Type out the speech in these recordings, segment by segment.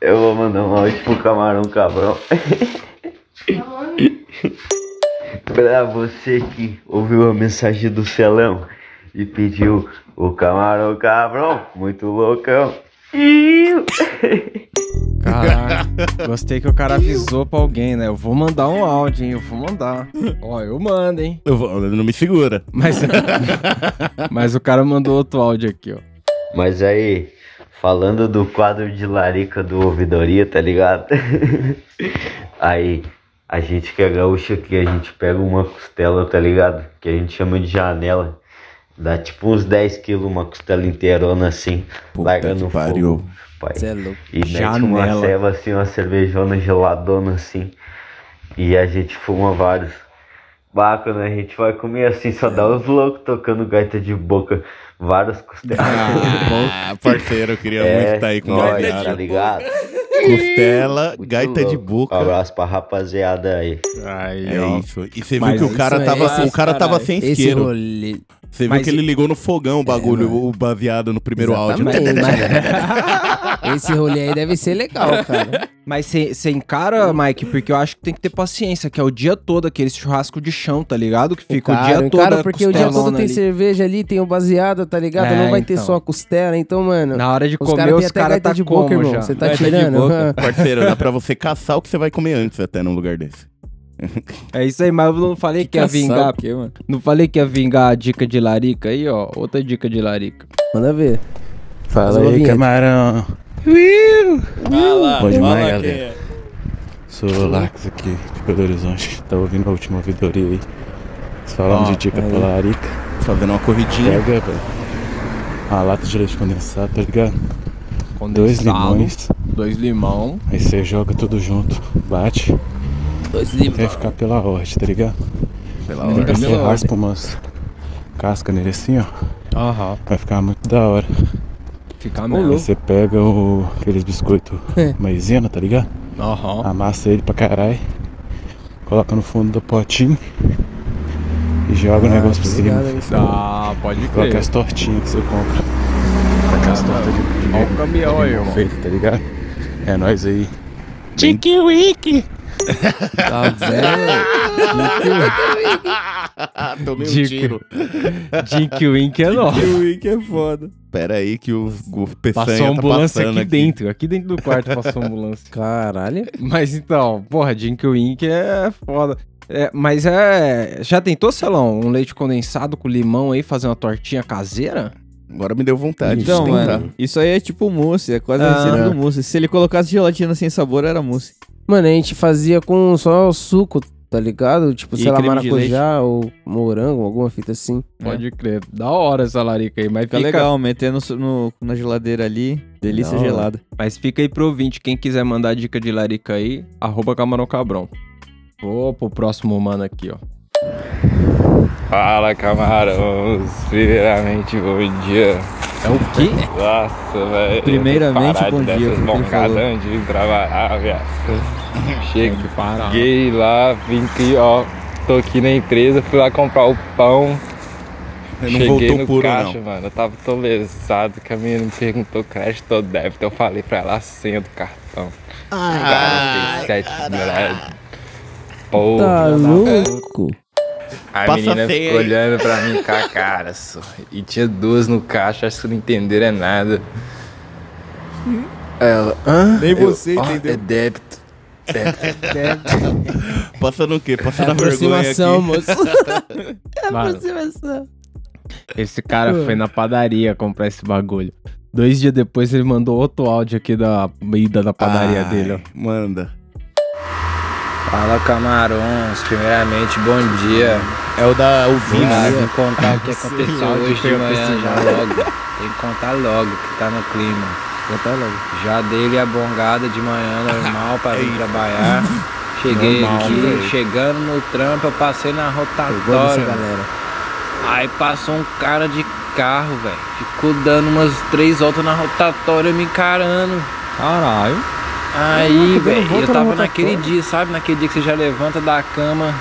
Eu vou mandar um áudio pro camarão cabrão. pra você que ouviu a mensagem do Celão e pediu o camarão cabrão, muito loucão. Caralho, gostei que o cara avisou pra alguém, né? Eu vou mandar um áudio, hein? Eu vou mandar. Ó, eu mando, hein? Eu vou, não me segura. Mas, mas o cara mandou outro áudio aqui, ó. Mas aí, falando do quadro de larica do ouvidoria, tá ligado? aí, a gente que é gaúcho aqui, a gente pega uma costela, tá ligado? Que a gente chama de janela. Dá tipo uns 10 quilos uma costela inteirona assim, Puta larga que no fogo, pai. É louco. E mete uma Janela. ceva assim, uma cervejona geladona assim. E a gente fuma vários. Bah, quando a gente vai comer assim, só dá os loucos tocando gaita de boca. Várias costelas. Ah, parceiro, eu queria muito estar aí com nós, tá cara. ligado? Costela, Muito gaita de louco. boca. Abraço pra rapaziada aí. Aí, É ó. isso. E você viu Mas que o cara tava, aí, o cara tava sem Esse isqueiro. rolê. Você viu Mas que ele ligou no fogão o bagulho, mano. o baseado no primeiro áudio. Exatamente, mas- Esse rolê aí deve ser legal, cara. Mas você encara, Mike, porque eu acho que tem que ter paciência, que é o dia todo aquele churrasco de chão, tá ligado? Que fica o Cara, dia todo. cara, porque o dia todo tem ali. cerveja ali, tem o baseado, tá ligado? É, Não vai ter então. só a costela, então, mano. Na hora de os comer, caras têm os caras tá de boca, como irmão. Você tá tirando? boca. Parceiro, dá pra você caçar o que você vai comer antes até num lugar desse. É isso aí, mas eu não falei que, ia caçar vingar. quê? Não falei que ia vingar a dica de larica aí, ó. Outra dica de larica. Manda ver. Fala aí, camarão. Lá, Bom demais, galera. Sou o Lax aqui de Belo Horizonte. Tá ouvindo a última ouvidoria aí. Falando de dica aí. pra larica. Fazendo uma corridinha. Pega, velho. Uma lata de leite condensado, tá ligado? Dois Condensado, limões. Dois limão. Aí você joga tudo junto. Bate. Dois Até limões. ficar pela ordem, tá ligado? Pela Aí você pela raspa umas cascas nele assim, ó. Aham. Vai ficar muito da hora. Fica Aí mesmo. você pega o, aqueles biscoitos maisena, tá ligado? Aham. Amassa ele pra caralho. Coloca no fundo do potinho. E joga o negócio por cima. Ah, pode Coloca crer. as tortinhas que você compra. Aquelas tortas de, Olha o caminhão aí, irmão. feito, tá ligado? É nóis aí. Tiki Wiki! Tá vendo? Tomei um tiro. Wink é nosso. O Wiki é foda. Pera aí que o, o Peçanha Passou a tá ambulância passando aqui, dentro. Aqui dentro do quarto passou a ambulância. Caralho. Mas então, porra, Dink Wink é foda. É, mas é. Já tentou, Celão, um leite condensado com limão aí, fazer uma tortinha caseira? Agora me deu vontade Então, de tentar. mano, isso aí é tipo mousse, é quase a Ah. receita do mousse. Se ele colocasse gelatina sem sabor, era mousse. Mano, a gente fazia com só o suco, tá ligado? Tipo, E sei lá, creme de maracujá ou morango, alguma fita assim. Pode crer. Da hora essa larica aí, mas Fica, fica, legal, meter no, no- na geladeira ali, delícia Da hora. gelada. Mas fica aí pro ouvinte, quem quiser mandar dica de larica aí, arroba camarão cabrão. Vou pro próximo mano aqui, ó. Fala camarões, primeiramente bom dia. É o quê? Nossa, velho. Primeiramente, bom dia, boncadas antes de trabalhar, que parar. Cheguei lá, vim aqui, ó. Tô aqui na empresa, fui lá comprar o pão. Ele não Cheguei voltou no puro, caixa, não. mano. Eu tava tão lesado que a menina me perguntou crédito ou débito. Eu falei pra ela a senha do cartão. Ai, sete moleque. Porra. Tá louco? A Passa menina feia ficou olhando pra mim com a cara só. E tinha duas no caixa, acho que não entenderam é nada. Ela, hã? Nem Eu, você "Ó, entendeu." É débito. Débito. Passa no quê? Passa É na vergonha aproximação, aqui. moço. É Mano. aproximação. Esse cara foi na padaria comprar esse bagulho. Dois dias depois ele mandou outro áudio aqui da ida da padaria Ai, dele, ó. Manda. Fala camarões, primeiramente bom dia. É o da Ah, né? vim contar o que aconteceu hoje de manhã já logo. Tem que contar logo que tá no clima. Conta logo. Já dei a bongada de manhã normal pra vir trabalhar. Cheguei Normal, aqui, velho. chegando no trampo, eu passei na rotatória. galera. Aí passou um cara de carro, velho. Ficou dando umas três voltas na rotatória me encarando. Caralho. Aí, velho, eu tava naquele dia, sabe? Naquele dia que você já levanta da cama,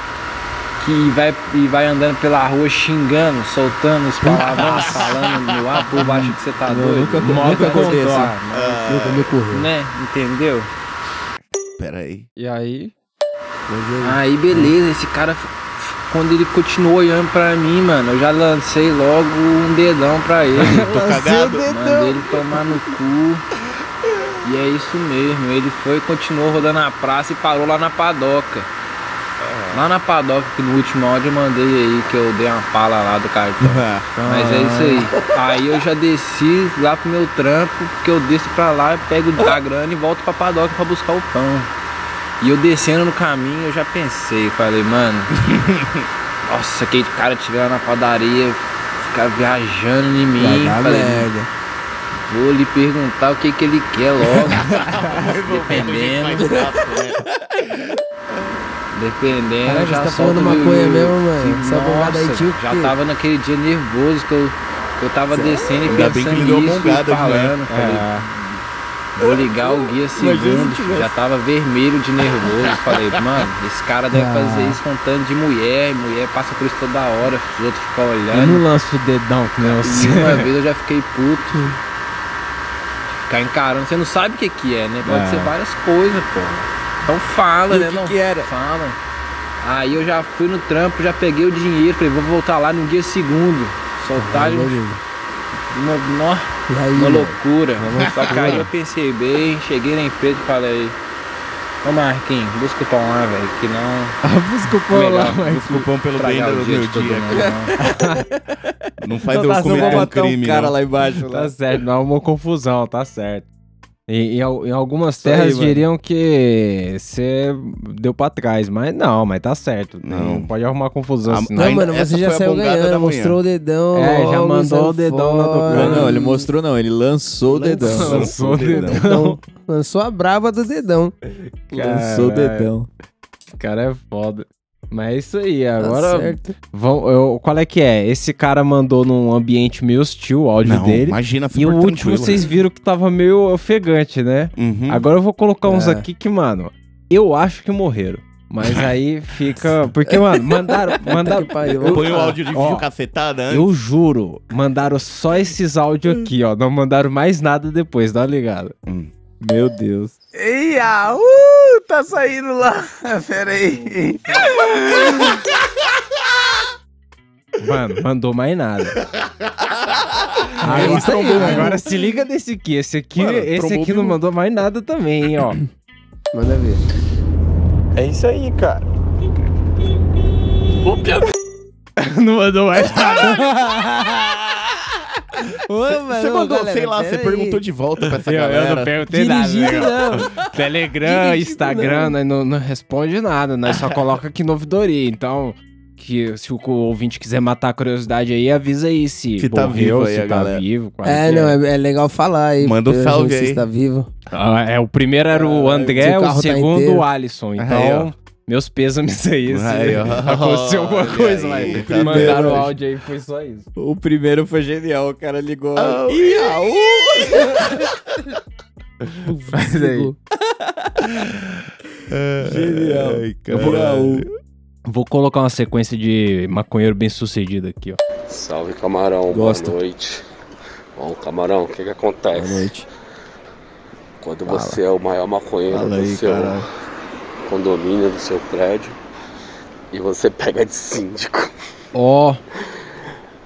que vai, e vai andando pela rua xingando, soltando os palavrões, falando no ar por baixo que você tá doido. nunca- Modo nunca aconteceu. contorno, Nunca me ocorreu. Né? Entendeu? Pera aí. E aí? Aí beleza, esse cara, quando ele continuou olhando pra mim, mano, eu já lancei logo um dedão pra ele. Tô cagado. Mandei ele tomar no cu. E é isso mesmo, ele foi, continuou rodando a praça e parou lá na padoca. Lá na padoca, que no último áudio eu mandei aí, que eu dei uma pala lá do cartão. Mas é isso aí. Aí eu já desci lá pro meu trampo, porque eu desço pra lá, pego a grana e volto pra padoca pra buscar o pão. E eu descendo no caminho, eu já pensei, falei, mano, nossa, aquele cara tiver lá na padaria, ficar viajando em mim. Vai dar falei, merda. Vou lhe perguntar o que que ele quer logo. Dependendo, dependendo, você já tá solto falando maconha mesmo, mano? Essa bongada aí nossa, tinha o já tava naquele dia nervoso que eu, que eu tava descendo e Ainda bem que pensando nisso, bongada de falando, manhã. falei, vou ligar o guia segundo, já tava vermelho de nervoso, falei, mano, esse cara deve Ah. fazer isso com tanto de mulher, mulher passa por isso toda hora, os outros ficam Eu olhando, não lanço o dedão e você. uma vez eu já fiquei puto, ficar encarando, você não sabe o que que é, né, pode É. ser várias coisas, pô, então fala, E né, que não, que era? fala. Aí eu já fui no trampo, já peguei o dinheiro, falei, vou voltar lá no dia segundo. Soltar uma, uma, E aí, uma loucura. Só que aí eu pensei bem, cheguei na empresa e falei, ô Marquinhos, busca o pão lá, velho, que não. Busca o pão Melhor, lá, mas... Desculpão pelo bem do o dia meu dia. mundo, não. Não faz Então eu tá, cometer um crime. um cara não. lá embaixo. Lá. Tá certo, não é uma confusão, tá certo. E, em algumas Isso aí, terras mano. diriam que você deu pra trás, mas não, mas tá certo. Não, Não. pode arrumar confusão. Senão- Não, mano, você já a saiu ganhando, mostrou o dedão. É, já mandou o dedão na fora. tocada. Não, não, ele mostrou não, ele lançou o dedão. Lançou o dedão. Então, lançou a brava do dedão. Lançou o Caralho. dedão. Esse cara é foda. Mas é isso aí, Tá agora. certo. vão, eu- qual é que é? Esse cara mandou num ambiente meio hostil o áudio Não, dele. imagina, E o último tranquilo. vocês viram que tava meio ofegante, né? Uhum. Agora eu vou colocar uns É. aqui que, mano, eu acho que morreram. Mas aí fica. Porque, mano, mandaram. mandaram eu, Põe o áudio de Ó, vídeo cacetada antes. eu juro, mandaram só esses áudios aqui, ó. Não mandaram mais nada depois, dá uma ligada. Meu Deus. Eia, uh, tá saindo lá. Pera aí. Mano, mandou mais nada. Ele Agora, trombou. agora se liga desse aqui. Esse aqui, Mano, esse aqui não mandou mais nada também, hein, ó. Manda ver. É isso aí, cara. não mandou mais nada. Você mandou, galera, sei lá, você aí. perguntou de volta pra essa Eu, eu galera. não perguntei nada. Dirigindo né? não. Telegram, Dirigindo Instagram, nós não, não responde nada, nós só coloca aqui no ouvidoria. Então, que se o ouvinte quiser matar a curiosidade aí, avisa aí se, Se tá morreu, vivo aí se tá galera. vivo. É, que não, é, é legal falar aí. Manda um salve gente se aí. está vivo. Ah, é, o primeiro era o Ah, André, se o o tá segundo inteiro. o Alisson. Aí, Então, meus pêsames aí. se Aí, ó. aconteceu alguma coisa lá. aí, tá Mandaram vendo? o áudio aí, foi só isso. O primeiro foi genial, o cara ligou. Ah, Ih, au! Mas aí, Genial. Ai, Eu vou- colocar uma sequência de maconheiro bem sucedido aqui, ó. Salve camarão, Gosto. boa noite. Bom, camarão, o que que acontece? Boa noite. Quando você é o maior maconheiro Fala do aí, seu caralho. Condomínio, do seu prédio, e você pega de síndico. Ó,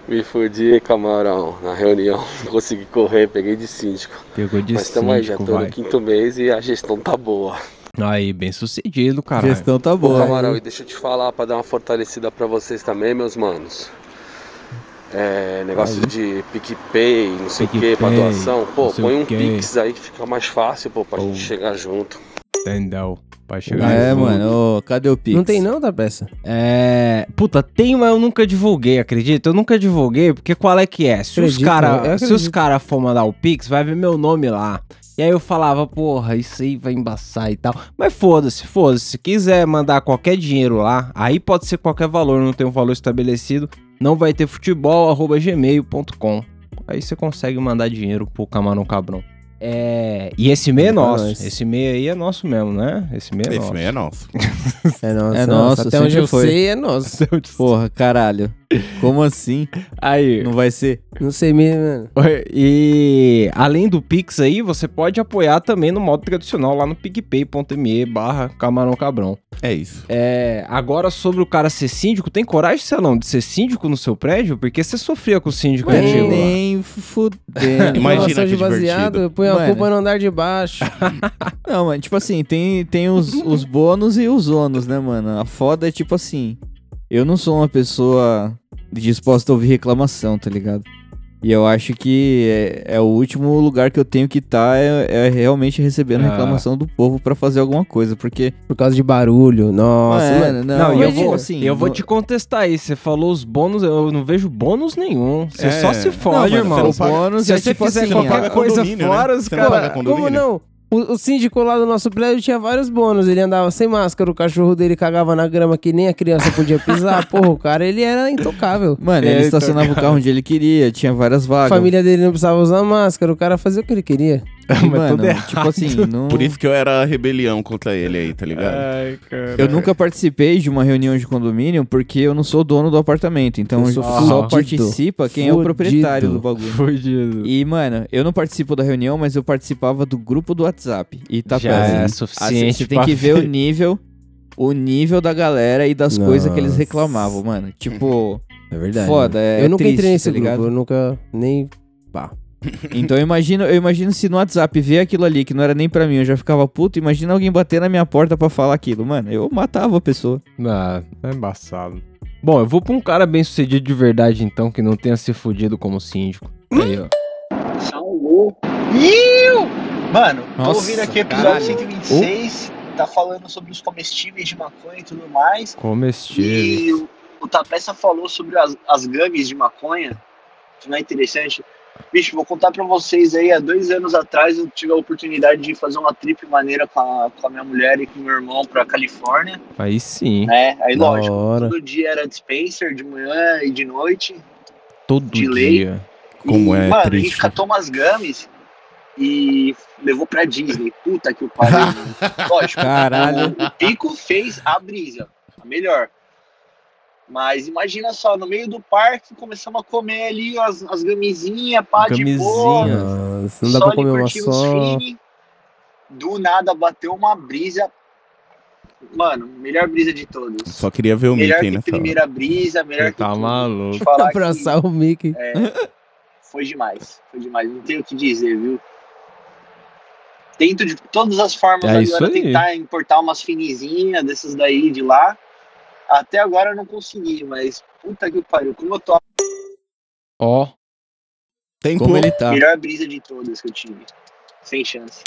Me fudi, camarão, na reunião, não consegui correr, peguei de síndico. pegou de Mas tamo aí, já síndico, tô vai. no quinto mês e a gestão tá boa. Aí, bem sucedido, A cara. gestão tá Ô, boa. camarão, e deixa eu te falar pra dar uma fortalecida pra vocês também, meus manos. É, negócio de PicPay, não sei o que, pra doação. Pô, põe um. Pix aí que fica mais fácil, pô, pra Pô. gente chegar junto. Entendeu? Pra chegar É, mano, ô, cadê o Pix? Não tem não da peça? É. Puta, tem, mas eu nunca divulguei, acredita? Eu nunca divulguei, porque qual é que é? Se os Acredito, eu cara, se os acredito. cara for mandar o Pix, vai ver meu nome lá. E aí eu falava, porra, isso aí vai embaçar e tal. Mas foda-se, foda-se. Se quiser mandar qualquer dinheiro lá, aí pode ser qualquer valor, não tem um valor estabelecido. Não vai ter futebol, arroba gmail.com. Aí você consegue mandar dinheiro pro Camarão Cabrão. É, e esse meio é nosso. nós. Esse meio aí é nosso mesmo, né? Esse meio é Esse nosso. meio é nosso. É nosso. É nosso, Até onde eu foi. sei, é nosso. Porra, caralho. Como assim? Aí, Não vai ser? Não sei mesmo. E além do Pix aí, você pode apoiar também no modo tradicional lá no picpay.me barra camarão cabrão. É isso. É, agora sobre o cara ser síndico, tem coragem, Celão, de ser síndico no seu prédio? Porque você sofria com o síndico Ué, antigo. Nem fudendo. Imagina que de baseado, ponho a Mano. culpa no andar de baixo. Não, mas tipo assim, tem, tem os, os bônus e os ônus, né, mano? A foda é tipo assim, eu não sou uma pessoa disposta a ouvir reclamação, tá ligado? E eu acho que é, é o último lugar que eu tenho que estar é, é realmente recebendo Ah. reclamação do povo pra fazer alguma coisa, porque... Por causa de barulho. Nossa, Mano, mano. não, Não, e eu vou, assim, eu vou te contestar aí. Você falou os bônus, eu não vejo bônus nenhum. Você É. só se Não, fode, mano, irmão. você não paga- bônus Se é você tipo fizer assim, não qualquer paga coisa condomínio, fora, né? os não caras. Como não? O, o síndico lá do nosso prédio tinha vários bônus. Ele andava sem máscara, o cachorro dele cagava na grama que nem a criança podia pisar. Porra, o cara, ele era intocável. Mano, ele então, estacionava o carro onde ele queria, tinha várias A vagas. família dele não precisava usar máscara, o cara fazia o que ele queria. E, Mas mano, tudo errado. tipo assim, não... Por isso que eu era rebelião contra ele aí, tá ligado? Ai, cara. Eu nunca participei de uma reunião de condomínio porque eu não sou dono do apartamento. Então Eu sou só fudido. participa quem é o Fudido. proprietário do bagulho. Fudido. E, mano, eu não participo da reunião, mas eu participava do grupo do WhatsApp. E tá Já é Assim, suficiente Você tem que ver o nível, o nível da galera e das coisas que eles reclamavam, mano. Tipo, É verdade. foda, é eu nunca triste, entrei nesse tá grupo, eu nunca nem. Pá. Então eu imagino, eu imagino se no WhatsApp ver aquilo ali que não era nem pra mim, eu já ficava puto, imagina alguém bater na minha porta pra falar aquilo, mano. Eu matava a pessoa. Ah, é embaçado. Bom, eu vou pra um cara bem sucedido de verdade, então, que não tenha se fudido como síndico. Aí, ó. Salvou. Iu! Mano, tô Nossa, ouvindo aqui o episódio caralho. 126, tá falando sobre os comestíveis de maconha e tudo mais. Comestível. E o, o Tapeça falou sobre as, as gummies de maconha, que não é interessante. Bicho, vou contar pra vocês aí, há dois anos atrás eu tive a oportunidade de fazer uma trip maneira com a, com a minha mulher e com o meu irmão pra Califórnia, Aí sim. né? Aí Da lógico, hora. todo dia era dispenser, de manhã e de noite. Todo de lei. dia. Como e, é mano, a triste. gente catou umas gummies e levou pra Disney. Puta que o pariu. Lógico, Caralho. o, o Pico fez a brisa, a melhor. Mas imagina só, no meio do parque, começamos a comer ali as, as gamizinhas, pá, de boa. Não dá só pra comer uma só. Do nada bateu uma brisa. Mano, melhor brisa de todos. Só queria ver o melhor Mickey que hora. primeira brisa, melhor Você que tá tudo. maluco. Falar que- Abraçar o Mickey. é, foi demais, foi demais. Não tenho o que dizer, viu? Tento de todas as formas É agora tentar importar umas finizinhas dessas daí de lá. Até agora eu não consegui, mas puta que pariu. Como eu tô Ó, Tempo. Como ele tá. melhor brisa de todas que eu tive. Sem chance.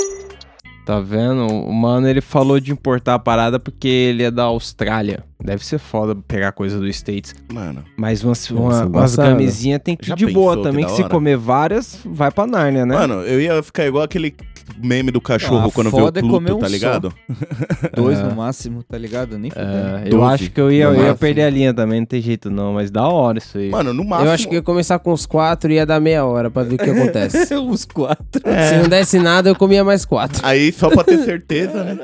tá vendo? O mano, ele falou de importar a parada porque ele é da Austrália. Deve ser foda pegar coisa do States. Mano, Mas umas, uma, umas gamizinhas tem que ir de boa que também, da que se comer várias, vai pra Nárnia, né? mano, eu ia ficar igual aquele meme do cachorro Ah, quando vê o é comer Pluto, um tá só. ligado? Dois É. no máximo, tá ligado? Nem. É, eu Doze, acho que eu ia, eu ia perder a linha também, não tem jeito não, mas da hora isso aí. Mano, no máximo. Eu acho que ia começar com os quatro e ia dar meia hora pra ver o que acontece. Os quatro. Se não desse nada, eu comia mais quatro. Aí, só pra ter certeza, né?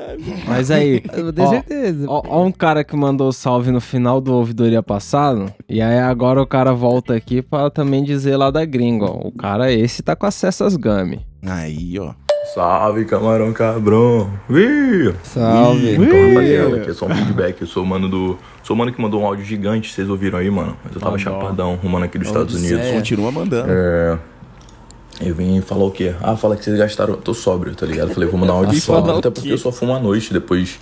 Mas aí, Eu tenho Ó, certeza. ó, ó um cara que mandou salve no final do ouvidoria passado, e aí agora o cara volta aqui pra também dizer lá da gringa, ó. O cara esse tá com acesso às gummy. Aí, ó. Salve, camarão cabrão. Ih! Salve. Então, rapaziada, aqui é só um feedback. Eu sou o mano do. Sou o mano que mandou um áudio gigante, vocês ouviram aí, mano. Mas eu tava bom. chapadão, rumando aqui dos Estados Unidos. Continua mandando. É. Eu vim falar o quê? Ah, falar que vocês gastaram. Eu tô sóbrio, tá ligado? Falei, vou mandar um áudio falar só. Até porque eu só fumo à noite, depois.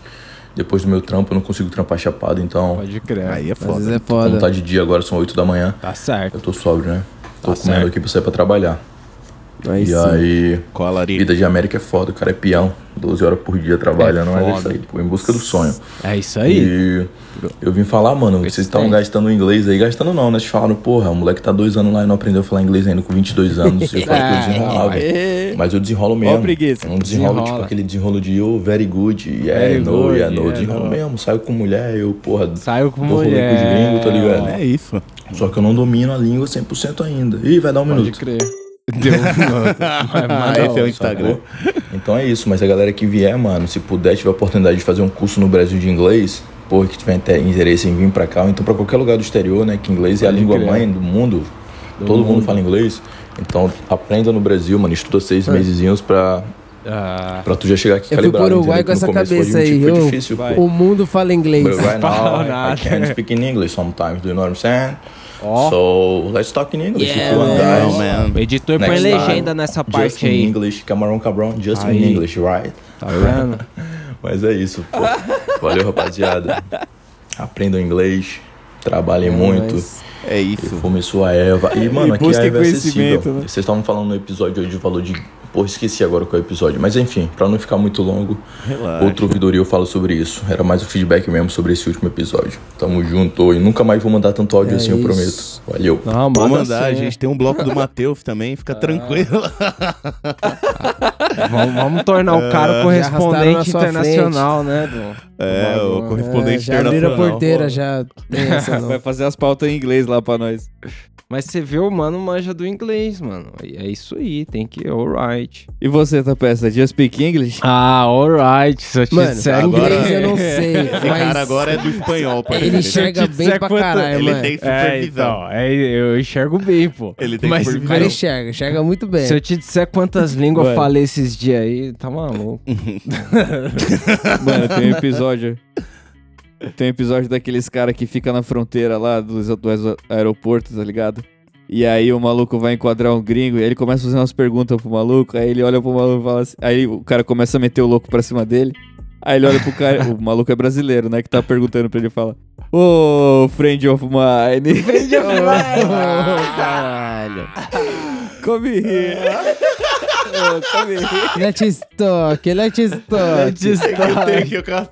Depois do meu trampo, eu não consigo trampar chapado, então. Pode crer. Aí é Às vezes foda. é Como tá foda. de dia agora, são 8 da manhã. Tá certo. Eu tô sóbrio, né? Tô Tá comendo certo. aqui pra sair pra trabalhar. Aí e sim. aí. Cola ali. Vida de América é foda, o cara é peão. 12 horas por dia trabalhando, É mas é isso aí, pô, em busca do sonho. É isso aí. E eu vim falar, mano, vocês estavam gastando inglês aí, gastando não, né? Vocês falaram, porra, o moleque tá dois anos lá e não aprendeu a falar inglês ainda com 22 anos. Eu falei que eu desenrolava. É. Mas eu desenrolo mesmo. Ó, preguiça. Eu não desenrolo, Desenrola. tipo, aquele desenrolo de oh, very good, yeah, Very no, good, yeah, no. yeah, desenrolo no. mesmo, saio com mulher, eu, porra, Saiu com mulher. com os gringos, tá ligado? É isso. Só que eu não domino a língua 100% ainda. Ih, vai dar um Pode minuto. crer. Deu. Ah, esse é o Instagram. Sacou? Então é isso, mas a galera que vier, mano, se puder, tiver a oportunidade de fazer um curso no Brasil de inglês, porra, que tiver inte- interesse em vir pra cá, ou então pra qualquer lugar do exterior, né, que inglês é a língua mãe do mundo, todo mundo fala inglês, então aprenda no Brasil, mano, estuda seis mesezinhos pra, Ah, pra tu já chegar aqui Eu fui calibrado. pro Uruguai com essa cabeça foi, aí. foi eu- difícil, o mundo fala inglês. But right now, I, I nada. can speak in English sometimes, do you know what I'm saying? Ó. So, let's talk in English Yeah, if you want, man. guys. Oh, man. o editor põe Next legenda time, nessa Just parte in aí. English, camarão cabrão, just Aí. in English, right? Tá vendo? Mas é isso, pô. Valeu, rapaziada. Aprendam inglês, trabalhem muito. mas- É isso. fume sua erva. E, mano, E aqui a erva é acessível. né? Vocês estavam falando no episódio hoje de valor de. Pô, esqueci agora qual é o episódio. Mas enfim, pra não ficar muito longo, Relaxa. outro ouvidoria eu falo sobre isso. Era mais o feedback mesmo sobre esse último episódio. Tamo junto. E nunca mais vou mandar tanto áudio É assim, eu isso. prometo. Valeu. Não, Vou manda mandar, a sim. gente tem um bloco do Matheus também, fica tranquilo. Vamos, vamos tornar o cara Já correspondente internacional, né? Do... É, o bagulho. É, correspondente já abriram a internacional. porteira, já tem essa. Vai fazer as pautas em inglês lá pra nós. Mas você vê o mano manja do inglês, mano. E É isso aí, tem que alright. E você, Tapeça, just speak English? Ah, alright. Se eu te Mano, disser agora- inglês eu não sei, Esse cara mas agora é do espanhol, pai. ele enxerga bem pra caralho, Ele mano. tem É, supervisão. então, é, eu enxergo bem, pô. Ele tem Mas, O supervisão. cara enxerga, enxerga muito bem. Se eu te disser quantas línguas eu falei esses dias aí, tá maluco. Mano, tem um episódio. Tem um episódio daqueles caras que fica na fronteira lá dos, dos aeroportos, tá ligado? E aí o maluco vai enquadrar um gringo e ele começa a fazer umas perguntas pro maluco, aí ele olha pro maluco e fala assim, aí o cara começa a meter o louco pra cima dele. Aí ele olha pro cara, o maluco é brasileiro, né, que tá perguntando pra ele e fala: Ô, friend of mine. Friend of mine. caralho. Come here. Come here. Let's talk, let's talk. Eu tenho que o cara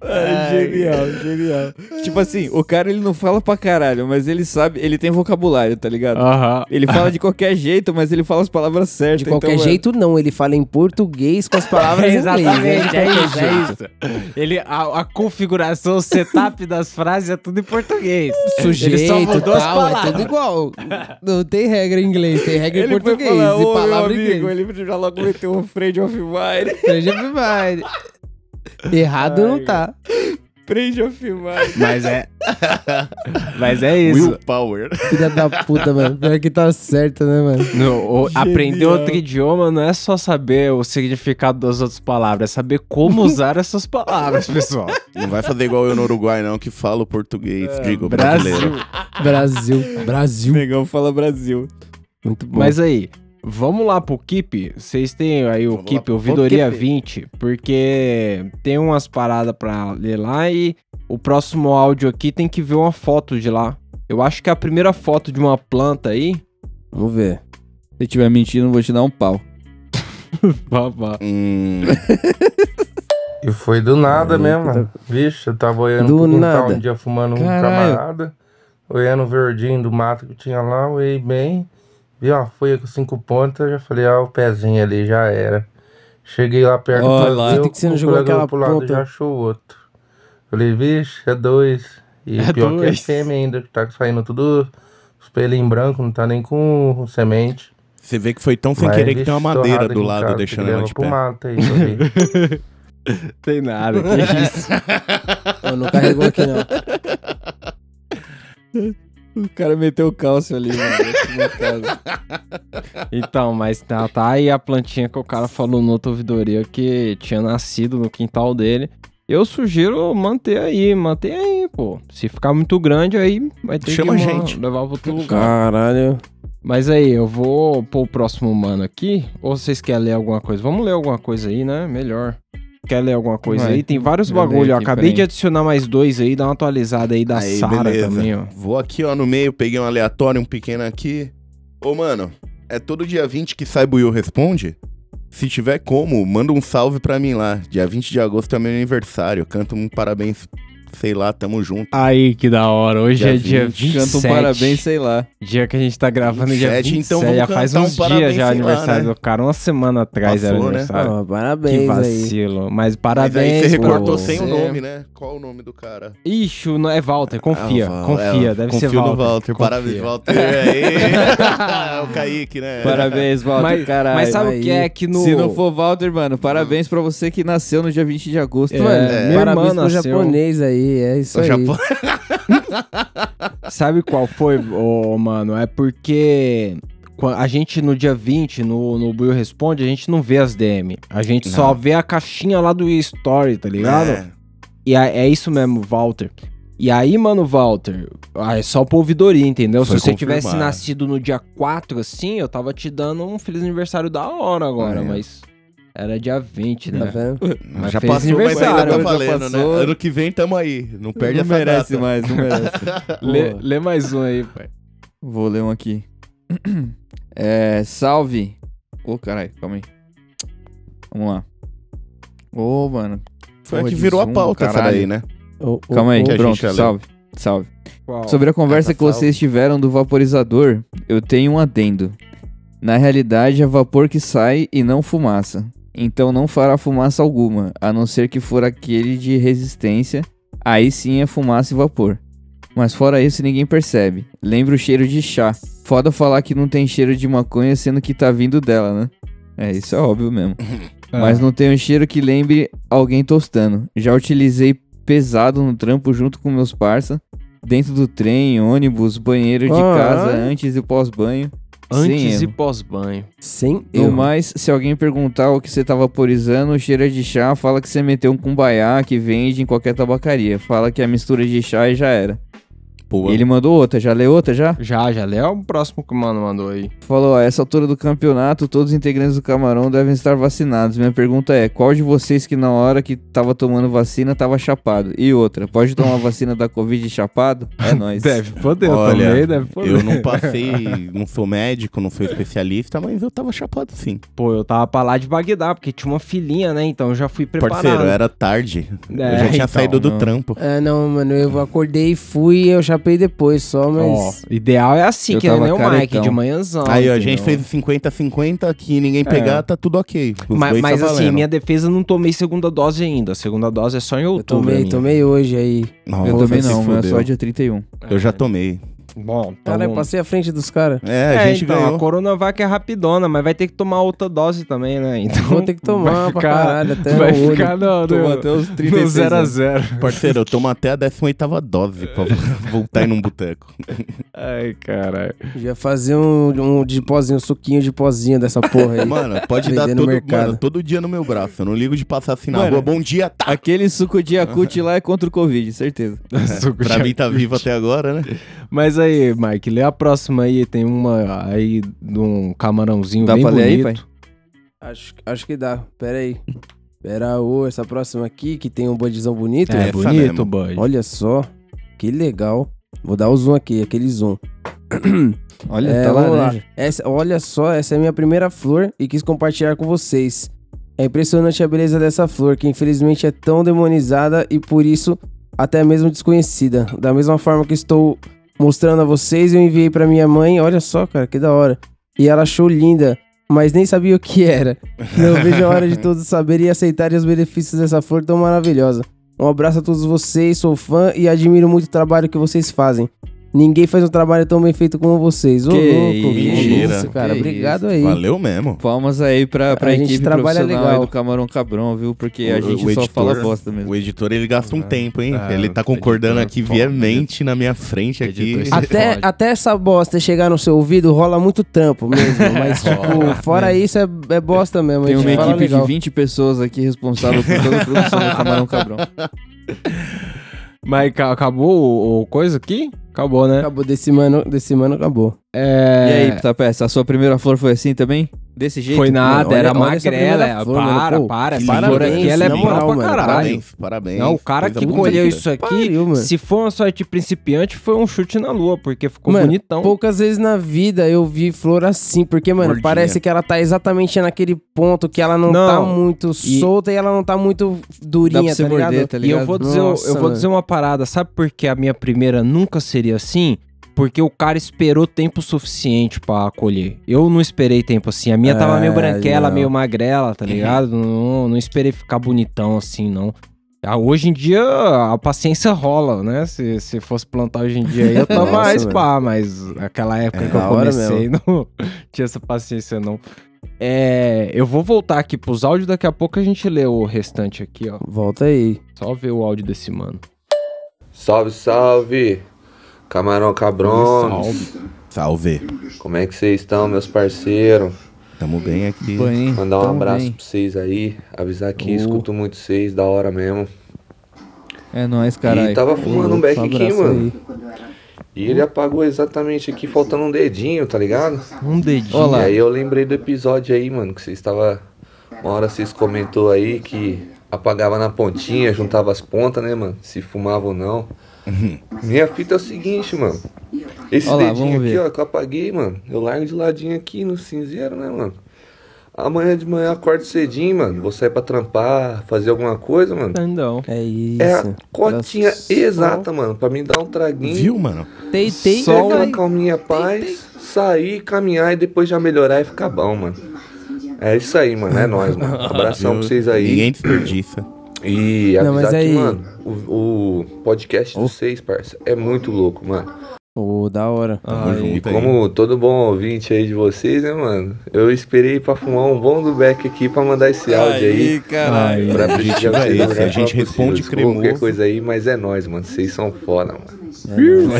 Ah, genial, genial. Tipo assim, o cara ele não fala pra caralho, mas ele sabe, ele tem vocabulário, tá ligado? Aham. Ele fala de qualquer jeito, mas ele fala as palavras certas. De qualquer então, mano, jeito, não. Ele fala em português com as palavras em inglês. né? Exatamente, é qualquer isso, é jeito. isso. Ele, a, a configuração, o setup das frases é tudo em português. Sujeito, Ele só mudou as tal, é palavras. tudo igual. Não tem regra em inglês, tem regra em Ele foi português. falar, e "Ô, meu palavra em amigo, inglês. ele já logo meteu um friend of mine. Friend of mine. Errado não tá. friend of mine. Mas é. Mas é isso. Willpower. Filha da puta, mano. Pior que tá certo, né, mano? No, o- aprender outro idioma não é só saber o significado das outras palavras, é saber como usar essas palavras, pessoal. Não vai fazer igual eu no Uruguai, não, que fala o português, digo, Brasil. brasileiro. Brasil. Brasil. Negão fala Brasil. Muito bom. Mas aí, vamos lá pro Keep. Vocês têm aí o Vamos Keep, Ouvidoria Keep. 20, porque tem umas paradas pra ler lá e o próximo áudio aqui tem que ver uma foto de lá. Eu acho que é a primeira foto de uma planta aí. Vamos ver. Se tiver mentindo, eu vou te dar um pau. Babá. Hum, E foi do nada mesmo, mano. Vixe, eu tava olhando Do pro quintal um dia fumando um Caralho. camarada, olhando o verdinho do mato que tinha lá, olhei bem, vi uma folha com cinco pontas, já falei, ah, o pezinho ali já era. Cheguei lá perto Olha pra lá. Por que você não o jogou aquela pro lado ponta? já achou outro. Falei, vixe, é dois. E É pior que é dois. fêmea ainda, que tá saindo tudo os pelinhos brancos, não tá nem com semente. você vê que foi tão sem Mas, querer que vixe, tem uma madeira do lado, casa, deixando ela de pro pé. mato aí. Tem nada, que isso. Eu não carregou aqui, não. O cara meteu o cálcio ali, mano. casa. Então, mas tá, tá aí a plantinha que o cara falou no outra ouvidoria que tinha nascido no quintal dele. Eu sugiro manter aí, manter aí, pô. Se ficar muito grande, aí vai ter Chama que gente. levar pra outro lugar. Caralho. Mas aí, eu vou pôr o próximo mano aqui. Ou vocês querem ler alguma coisa? Vamos ler alguma coisa aí, né? Melhor. Quer ler alguma coisa Vai. aí? Tem vários bagulho. Aqui, acabei de adicionar mais dois aí, dá uma atualizada aí da Aí, Sara também, ó. Vou aqui, ó, no meio, peguei um aleatório, um pequeno aqui. Ô, mano, é todo dia 20 que sai Buiu Responde? Se tiver como, manda um salve pra mim lá. Dia 20 de agosto é meu aniversário. Canta um parabéns sei lá, tamo junto. Aí, que da hora. Hoje Dia é dia 20. 27. Canta um parabéns, sei lá. Dia que a gente tá gravando, dia 27, 27. então vamos já faz um uns parabéns, dias já sei lá, aniversário né? do cara. Uma semana atrás era Passou, né? aniversário. Ó, Que parabéns aí. vacilo. Mas Mas parabéns aí você recortou sem o nome, né? Qual o nome do cara? Ixi, o no- é Walter, confia. Ah, o Val- confia, é, deve confio ser Walter. no Walter. confia. Parabéns, Walter. Aí. o Kaique, né? Parabéns, Walter, Mas, caralho. mas sabe o Aí. que é que no... Se não for Walter, mano, parabéns pra você que nasceu no dia 20 de agosto, É, irmã Parabéns pro nasceu- japonês aí, é isso O aí. Japão- Sabe qual foi, ô, mano? É porque a gente no dia 20, no, no Buiu Responde, a gente não vê as DM. A gente só Não. vê a caixinha lá do Story, tá ligado? É. E é, é isso mesmo, Walter. E aí, mano, Walter, ah, é só pra ouvidoria, entendeu? Foi Se você tivesse confirmado. nascido no dia 4, assim, eu tava te dando um feliz aniversário da hora agora, É. mas era dia 20, Tá né? vendo? Mas já passou, mas ainda aniversário, tá já valendo, passou. né? Ano que vem tamo aí. Não perde não essa merece data. mais, não merece. Lê, lê mais um aí, pai. Vou ler um aqui. É, salve. Ô, caralho, calma aí. Vamos lá. Ô, mano. Foi a Porra que de virou a zoom do pauta essa caralho. daí, né? Ô, ô, Calma aí, que a pronto, salve. Salve. Qual? Sobre a conversa Essa que vocês tiveram do vaporizador, eu tenho um adendo. Na realidade, é vapor que sai e não fumaça. Então não fará fumaça alguma, a não ser que for aquele de resistência. Aí sim é fumaça e vapor. Mas fora isso, ninguém percebe. Lembra o cheiro de chá. Foda falar que não tem cheiro de maconha, sendo que tá vindo dela, né? É, isso é óbvio mesmo. Mas não tem um cheiro que lembre alguém tostando. Já utilizei pesado no trampo junto com meus parça. Dentro do trem, ônibus, banheiro de Ah, casa, antes e pós-banho. Antes e pós-banho. Sem No erro. mais, se alguém perguntar o que você tá vaporizando, o cheiro é de chá, fala que você meteu um cumbaiá que vende em qualquer tabacaria. Fala que é mistura de chá e já era. Pô, Ele mandou outra, já leu outra já? Já, já lê o próximo que o mano mandou aí. Falou, ó, essa altura do campeonato, todos os integrantes do Camarão devem estar vacinados. Minha pergunta é, qual de vocês que na hora que tava tomando vacina tava chapado? E outra, pode tomar vacina da Covid chapado? É nóis. Deve poder, eu Olha, também, deve poder. eu não passei, não sou médico, não sou especialista, mas eu tava chapado sim. Pô, eu tava pra lá de Bagdá, porque tinha uma filhinha, né? Então eu já fui preparado. Parceiro, era tarde. eu É, já tinha então, saído do não. trampo. É, não, mano, eu acordei e fui eu chapei depois só, Ó, mas... ideal é assim, Eu que nem tava o Mike, de manhãzão. Aí, ó, a gente entendeu? fez 50-50, que ninguém pegar, tá tudo ok. Os Mas, dois mas tá assim, valendo. minha defesa eu não tomei segunda dose ainda. A segunda dose é só em Eu outubro. tomei, minha. tomei hoje aí. Não, Eu também se não, mas é só dia 31. Eu já tomei. Bom, então... Cara, eu passei à frente dos caras. É, a É, gente então, ganhou. a Coronavac é rapidona, mas vai ter que tomar outra dose também, né? Então Vou ter que tomar vai pra ficar, caralho, até vai o ficar no, Tomou no, até os no 36 0 a anos. 0 Parceiro, eu tomo até a 18ª dose pra voltar em um boteco. Ai, caralho. Devia fazer um, um de pozinho, um suquinho de pozinho dessa porra aí. Mano, pode dar no todo, mercado. mano, todo dia no meu braço. Eu não ligo de passar assim na Mano, rua. Bom dia, tá? Aquele suco de Yakut lá é contra o Covid, certeza. Suco pra de mim tá vivo até agora, né? Mas aí, Mike, lê a próxima aí. Tem uma aí de um camarãozinho Dá bem pra ler aí, bonito. Acho, acho que dá. Pera aí. Pera, ô, essa próxima aqui, que tem um budzão bonito. É, Essa bonito, bud. Olha só. Que legal. Vou dar o zoom aqui, aquele zoom. Olha, É, tá lá. Essa, olha só, essa é a minha primeira flor e quis compartilhar com vocês. É impressionante a beleza dessa flor, que infelizmente é tão demonizada e por isso até mesmo desconhecida. Da mesma forma que estou mostrando a vocês, eu enviei pra minha mãe. Olha só, cara, que da hora. E ela achou linda, mas nem sabia o que era. Não vejo a hora de todos saberem e aceitarem os benefícios dessa flor tão maravilhosa. Um abraço a todos vocês, sou fã e admiro muito o trabalho que vocês fazem. Ninguém faz um trabalho tão bem feito como vocês. Ô, Que louco, que mentira. isso, cara. Que Obrigado isso. aí. Valeu mesmo. Palmas aí pra, pra A gente equipe trabalha profissional aí legal. do Camarão Cabrão, viu? Porque a O- gente o só editor- fala bosta mesmo. O editor, ele gasta um tempo, hein? é, ele tá concordando editor aqui é veemente na minha frente aqui. Editor- Até, Pode. até essa bosta chegar no seu ouvido, rola muito trampo mesmo. Mas, tipo, fora isso, é, é bosta mesmo. Tem a uma gente equipe legal. de 20 pessoas aqui responsável por toda a produção do Camarão Cabrão. Mas ca- acabou o, o coisa aqui? Acabou, né? Acabou desse mano, desse mano acabou. É... E aí, Tapete, a sua primeira flor foi assim também? Desse jeito? Foi nada, Mano, era olha magrela. flor, para, Pô, para. que Essa flor parabéns, aqui, ela é moral, pra caralho. Parabéns, parabéns. Não, o cara que colheu isso aqui, Pariu, mano. se for uma sorte principiante, foi um chute na lua, porque ficou Mano, bonitão. poucas vezes na vida eu vi flor assim, porque, mano, Gordinha. parece que ela tá exatamente naquele ponto que ela não, Não, tá muito e- solta e ela não tá muito durinha, tá ligado? morder, tá E ligado? eu vou dizer, Nossa, eu vou dizer uma parada, sabe por que a minha primeira nunca seria assim? Porque o cara esperou tempo suficiente pra colher. Eu não esperei tempo assim. A minha tava meio É, branquela, não. meio magrela, tá ligado? Não, não esperei ficar bonitão assim, não. Ah, Hoje em dia a paciência rola, né? Se, se fosse plantar hoje em dia aí, eu tava mais mano. pá, mas naquela época É que eu comecei, não tinha essa paciência, não. É, eu vou voltar aqui pros áudios, daqui a pouco a gente lê o restante aqui, ó. Volta aí. Só ver o áudio desse mano. Salve, salve! Camarão Cabrão. Salve. Como é que vocês estão, meus parceiros? Tamo bem aqui. Bem, Mandar um abraço bem. pra vocês aí. Avisar que Oh. escuto muito vocês, da hora mesmo. É nóis, caralho. E tava fumando um beck Um aqui, mano. aí. E ele apagou exatamente aqui, faltando um dedinho, tá ligado? Um dedinho. Ó lá. E aí eu lembrei do episódio aí, mano, que vocês estava Uma hora vocês comentou aí que apagava na pontinha, juntava as pontas, né, mano? Se fumava ou não. Minha fita é o seguinte, mano. Esse Ó lá, dedinho aqui, ver. ó, que eu apaguei, mano. Eu largo de ladinho aqui no cinzeiro, né, mano? Amanhã de manhã eu acordo cedinho, mano. Vou sair pra trampar, fazer alguma coisa, mano. Não. É isso. É a cotinha só- exata, mano, pra me dar um traguinho. Viu, mano? Deitei, Só vai. uma calminha paz, sair, caminhar e depois já melhorar e ficar bom, mano. É isso aí, mano. É nóis, mano. Abração pra vocês aí. Ninguém desperdiça. E Não, avisar mas aí- que, mano, o, o podcast de vocês, parça, é muito louco, mano. Ô, da hora. Tamo E junto aí. como todo bom ouvinte aí de vocês, né, mano? Eu esperei pra fumar um bom do Beck aqui pra mandar esse áudio aí. caralho. Pra A gente esse, melhor a gente responde for Qualquer cremoso. coisa aí, mas é nóis, mano. Vocês são foda, mano.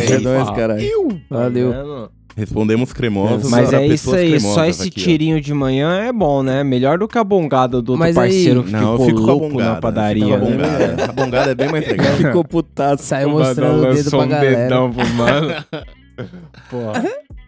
É nóis, caralho. Valeu. Respondemos cremosos. Mas para é isso aí, só esse aqui, ó. tirinho de manhã é bom, né? Melhor do que a bongada do outro Mas aí- parceiro que Não, eu ficou louco bongada. na padaria. Né? bongada. A bongada é bem mais legal. Ficou putado. Saiu mostrando o dedo pra galera. pro mano. Porra.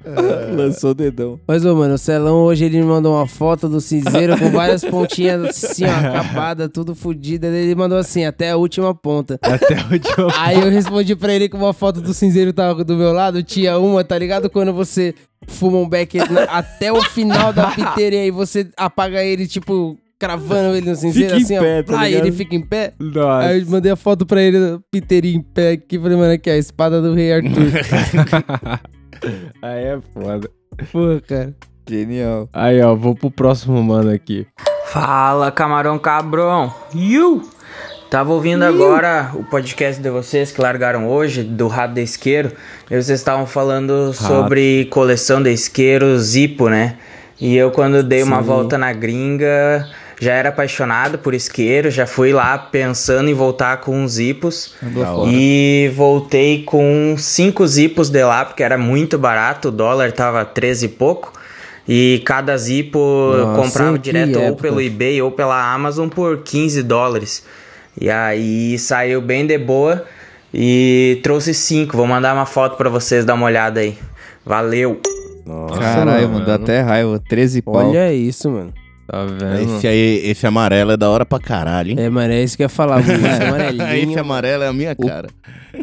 Lançou o dedão. Mas, ô, mano, o Celão hoje ele me mandou uma foto do cinzeiro com várias pontinhas assim, ó, acabada, tudo fodida. Ele mandou assim, até a última ponta. Até o último. Aí eu respondi pra ele que uma foto do cinzeiro tava do meu lado, tinha uma, tá ligado? Quando você fuma um beck até o final da piteira e aí você apaga ele, tipo, cravando ele no cinzeiro, Fica em assim, pé, ó. tá plá, e ligado? ele fica em pé. Nossa. Aí eu mandei a foto pra ele, piteirinho em pé aqui. Falei, mano, aqui, ó, a espada do rei Arthur. Aí é foda. Pô, cara. Genial. Aí, ó, vou pro próximo mano aqui. Fala, camarão cabrão. Iu! Tava ouvindo agora o podcast de vocês que largaram hoje, do Rato de Isqueiro. E vocês estavam falando sobre coleção de isqueiros Zippo, né? E eu, quando dei uma Sim. volta na gringa, já era apaixonado por isqueiro, já fui lá pensando em voltar com uns fora. E voltei com cinco zipos de lá, porque era muito barato, o dólar tava 13 e pouco. E cada zipo eu Nossa, comprava direto ou época? pelo eBay ou pela Amazon por 15 dólares. E aí saiu bem de boa e trouxe cinco. Vou mandar uma foto pra vocês dar uma olhada aí. Valeu! Nossa, Caralho, mano, dá até raiva. 13 pau. Olha isso, mano. Tá vendo? Esse aí, esse amarelo é da hora pra caralho, hein? É, mano, é isso que eu ia falar. mano. Esse amarelinho. Esse amarelo é a minha cara.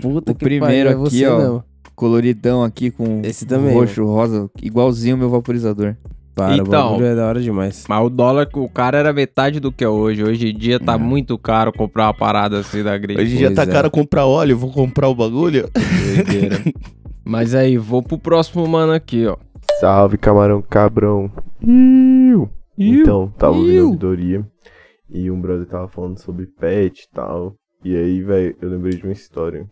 Puta O que primeiro pariu, é aqui, você ó. mesmo. Coloridão aqui com Esse também, roxo, rosa, igualzinho o meu vaporizador. Para, Então. o é da hora demais. Mas o dólar, o cara era metade do que é hoje. Hoje em dia É. tá muito caro comprar uma parada assim da gringa. Hoje já Pois tá é. caro comprar óleo, vou comprar o bagulho. Doideira. Mas aí, vou pro próximo mano aqui, ó. Salve, camarão cabrão. Iu. Então, tava ouvindo ouvidoria e um brother tava falando sobre pet e tal. E aí, velho, eu lembrei de uma história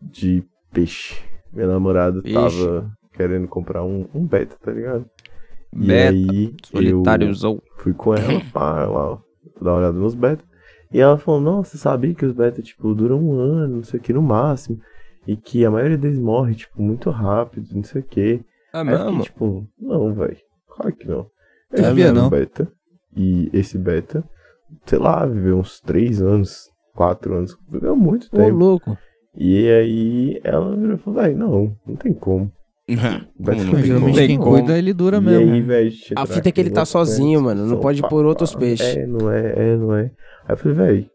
de peixe. Minha namorada Peixe. tava querendo comprar um, um beta, tá ligado? E Beta, aí, Solitáriozão. eu fui com ela, pá, lá, dar uma olhada nos beta. E ela falou, nossa, sabia que os beta, tipo, duram um ano, não sei o que, no máximo. E que a maioria deles morre, tipo, muito rápido, não sei o que. É Aí eu fiquei, mesmo? tipo, não, velho. Claro que não. Eu É mesmo, não? beta. E esse beta, sei lá, viveu uns 3 anos, 4 anos. Viveu muito Ô, tempo. louco. E aí ela virou e falou, velho, não, não tem como. Como Beto não tem como. quem cuida, ele dura E mesmo. aí, velho, A fita é que ele tá sozinho, mano. Não pode pôr outros peixes. É, não é, é, não é. Aí eu falei, velho.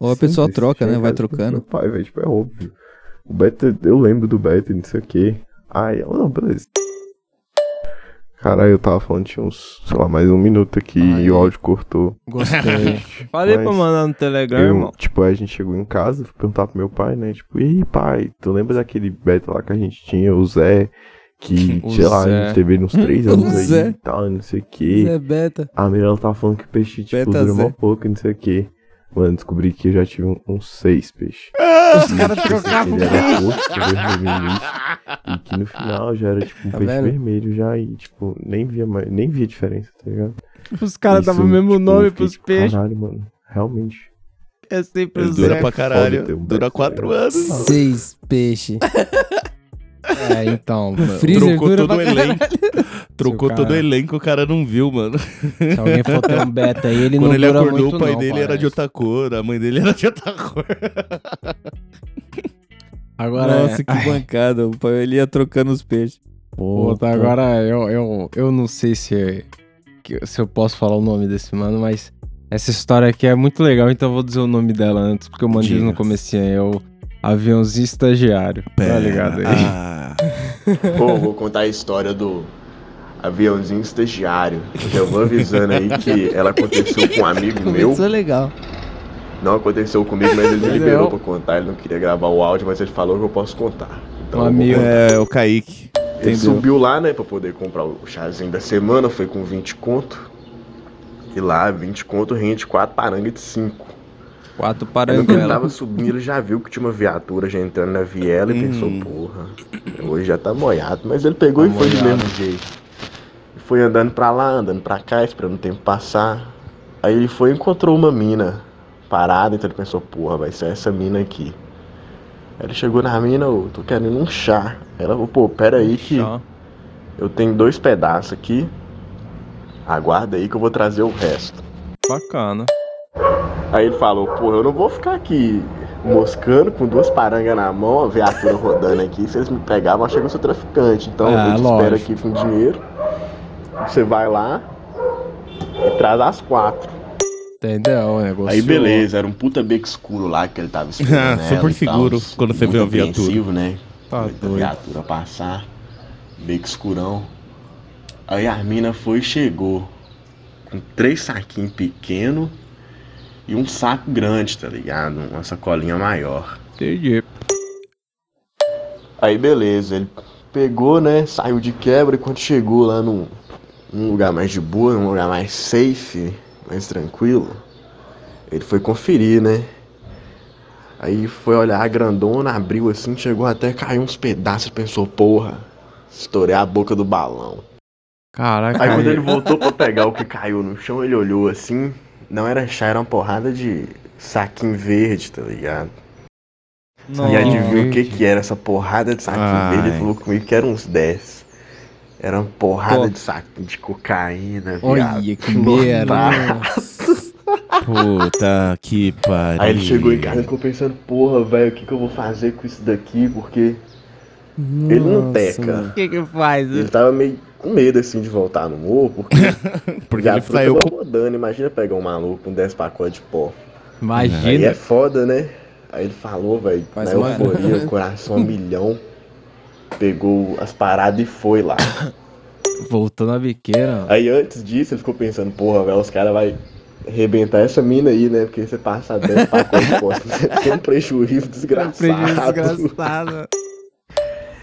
Ou a pessoa troca, né? Vai trocando. Pai, velho, tipo, é óbvio. O Beto, eu lembro do Beto, não sei o quê. Aí, eu, não, beleza. Caralho, eu tava falando, tinha uns, sei lá, mais um minuto aqui e o áudio cortou. Gostei. Falei pra mandar no Telegram, eu, irmão. Tipo, aí a gente chegou em casa, fui perguntar pro meu pai, né? Tipo, e aí, pai, tu lembra daquele Beto lá que a gente tinha, o Zé? Que, O sei lá, a Zé. gente teve uns três anos O aí Zé. e tal, não sei o quê. Zé Beta. A Mirella tava falando que peixe, tipo, Beta dura Zé. mó pouco, não sei o quê. Mano, descobri que eu já tive um- uns seis peixes. Os caras trocavam Ele era peixe. E que no final já era tipo um Tá peixe vendo? vermelho já e, tipo, nem via, mais, nem via diferença, tá ligado? Os caras davam o mesmo tipo, nome pros tipo, peixes. Caralho, mano. Realmente. É sempre dura pra caralho. Um Dura quatro anos. Seis peixes. É, então. freezer Trocou dura todo o elenco. Trocou o todo o cara- elenco, o cara não viu, mano. Se alguém for ter um beta aí, ele Quando não ele dura acordou, muito o pai não, dele era de parece. outra cor, a mãe dele era de outra cor. Agora, Nossa, que ai, bancada. O pai ele ia trocando os peixes. pô, tá, agora eu, eu, eu não sei se, que- se eu posso falar o nome desse mano, mas essa história aqui é muito legal, então eu vou dizer o nome dela antes, porque eu mandei Diga. no comecinho. É o aviãozinho estagiário. Tá ligado aí? Ah, Pô, vou contar a história do aviãozinho estagiário. Eu vou avisando aí que ela aconteceu com um amigo meu. Começou legal. Não aconteceu comigo, mas ele me liberou pra contar. Ele não queria gravar o áudio, mas ele falou que eu posso contar. Então, Um amigo. contar. é, o Kaique. Ele Entendeu? subiu lá, né, pra poder comprar o chazinho da semana, foi com 20 conto. E lá, 20 conto rende 4 parangas de 5. Quatro que ele paranguelas. tava subindo, ele já viu que tinha uma viatura já entrando na viela e Hum. pensou, porra, hoje já tá molhado. Mas ele pegou Tá e foi do mesmo jeito. E foi andando pra lá, andando pra cá, esperando o tempo passar. Aí ele foi e encontrou uma mina parada, então ele pensou, porra, vai ser essa mina aqui. Aí ele chegou na mina, ô, tô querendo um chá. Ela falou, pô, pera aí que eu tenho dois pedaços aqui. Aguarda aí que eu vou trazer o resto. Bacana. Aí ele falou, porra, eu não vou ficar aqui moscando com duas parangas na mão, a viatura rodando aqui, se eles me pegarem, vão achar que eu sou traficante. Então É, eu te espero lógico. aqui com dinheiro. Você vai lá e traz as quatro. Entendeu? O negócio. Aí beleza, era um puta beco escuro lá que ele tava esperando. Ah, super e tal, seguro quando você vê uma viatura. né? Tá a viatura passar, beco escurão. Aí a mina foi e chegou com três saquinhos pequenos e um saco grande, tá ligado? Uma sacolinha maior. Entendi. Aí beleza, ele pegou, né? Saiu de quebra e quando chegou lá num, num lugar mais de boa, num lugar mais safe, mais tranquilo, ele foi conferir, né? Aí foi olhar a grandona, abriu assim, chegou até cair uns pedaços, pensou, porra, estourei a boca do balão. Caraca. Aí quando ele voltou pra pegar o que caiu no chão, ele olhou assim, não era chá, era uma porrada de saquinho verde, tá ligado? E adivinha o que que era essa porrada de saquinho Ai. verde? Ele falou comigo que era uns 10. Era uma porrada Pô. de saquinho de cocaína, Olha viado. que merda. Puta que pariu. Aí ele chegou em casa e ficou pensando, porra, velho, o que que eu vou fazer com isso daqui? Porque ele não teca. O que que faz? Ele tava meio com medo, assim, de voltar no morro, porque, Porque ele saiu com... rodando. Imagina pegar um maluco com 10 pacotes de pó. Aí Imagina. é foda, né? Aí ele falou, velho, na euforia, o coração a milhão, pegou as paradas e foi lá. Voltou na biqueira. Aí antes disso ele ficou pensando, porra, velho, os caras vai arrebentar essa mina aí, né? Porque você passa 10 pacotes de pó, você tem um prejuízo desgraçado. desgraçado.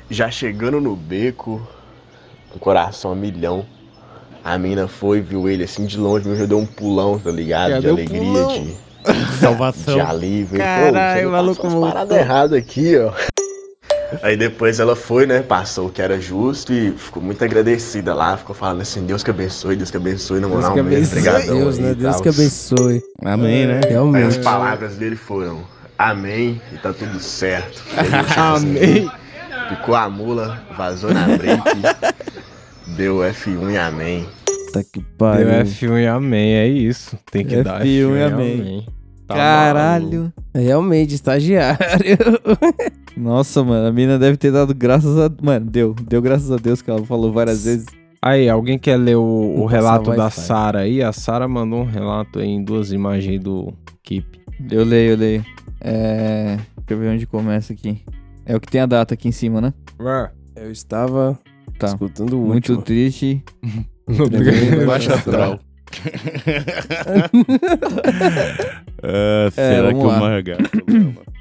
Já chegando no beco, com o coração a milhão, a mina foi, viu ele assim de longe, meu já deu um pulão, tá ligado? Já de alegria, pulão. de, Salvação. de alívio. Caralho, Pô, maluco paradas erradas aqui, ó. Aí depois ela foi, né? Passou o que era justo e ficou muito agradecida lá. Ficou falando assim: Deus que abençoe, Deus que abençoe, na Deus moral que mesmo. abençoe. Deus, né? Deus que abençoe. Amém, né? Aí as Realmente. palavras dele foram: Amém e tá tudo certo. Amém. Picou a mula, vazou na break, deu F1 e amém. Puta que Deu pariu. F1 e amém, é isso. Tem que dar F1 F1 e e amém. amém. Tá Caralho. Realmente, estagiário. Nossa, mano, a mina deve ter dado graças a. Mano, deu. Deu graças a Deus que ela falou várias vezes. Aí, alguém quer ler o, o relato da. Sara aí? A Sara mandou um relato aí em duas imagens aí do Keep. Eu leio, eu leio. É. Deixa eu ver onde começa aqui. É o que tem a data aqui em cima, né? Eu estava Tá. escutando o Muito último. triste. Baixa astral. ah, será vamos que o lá. Margato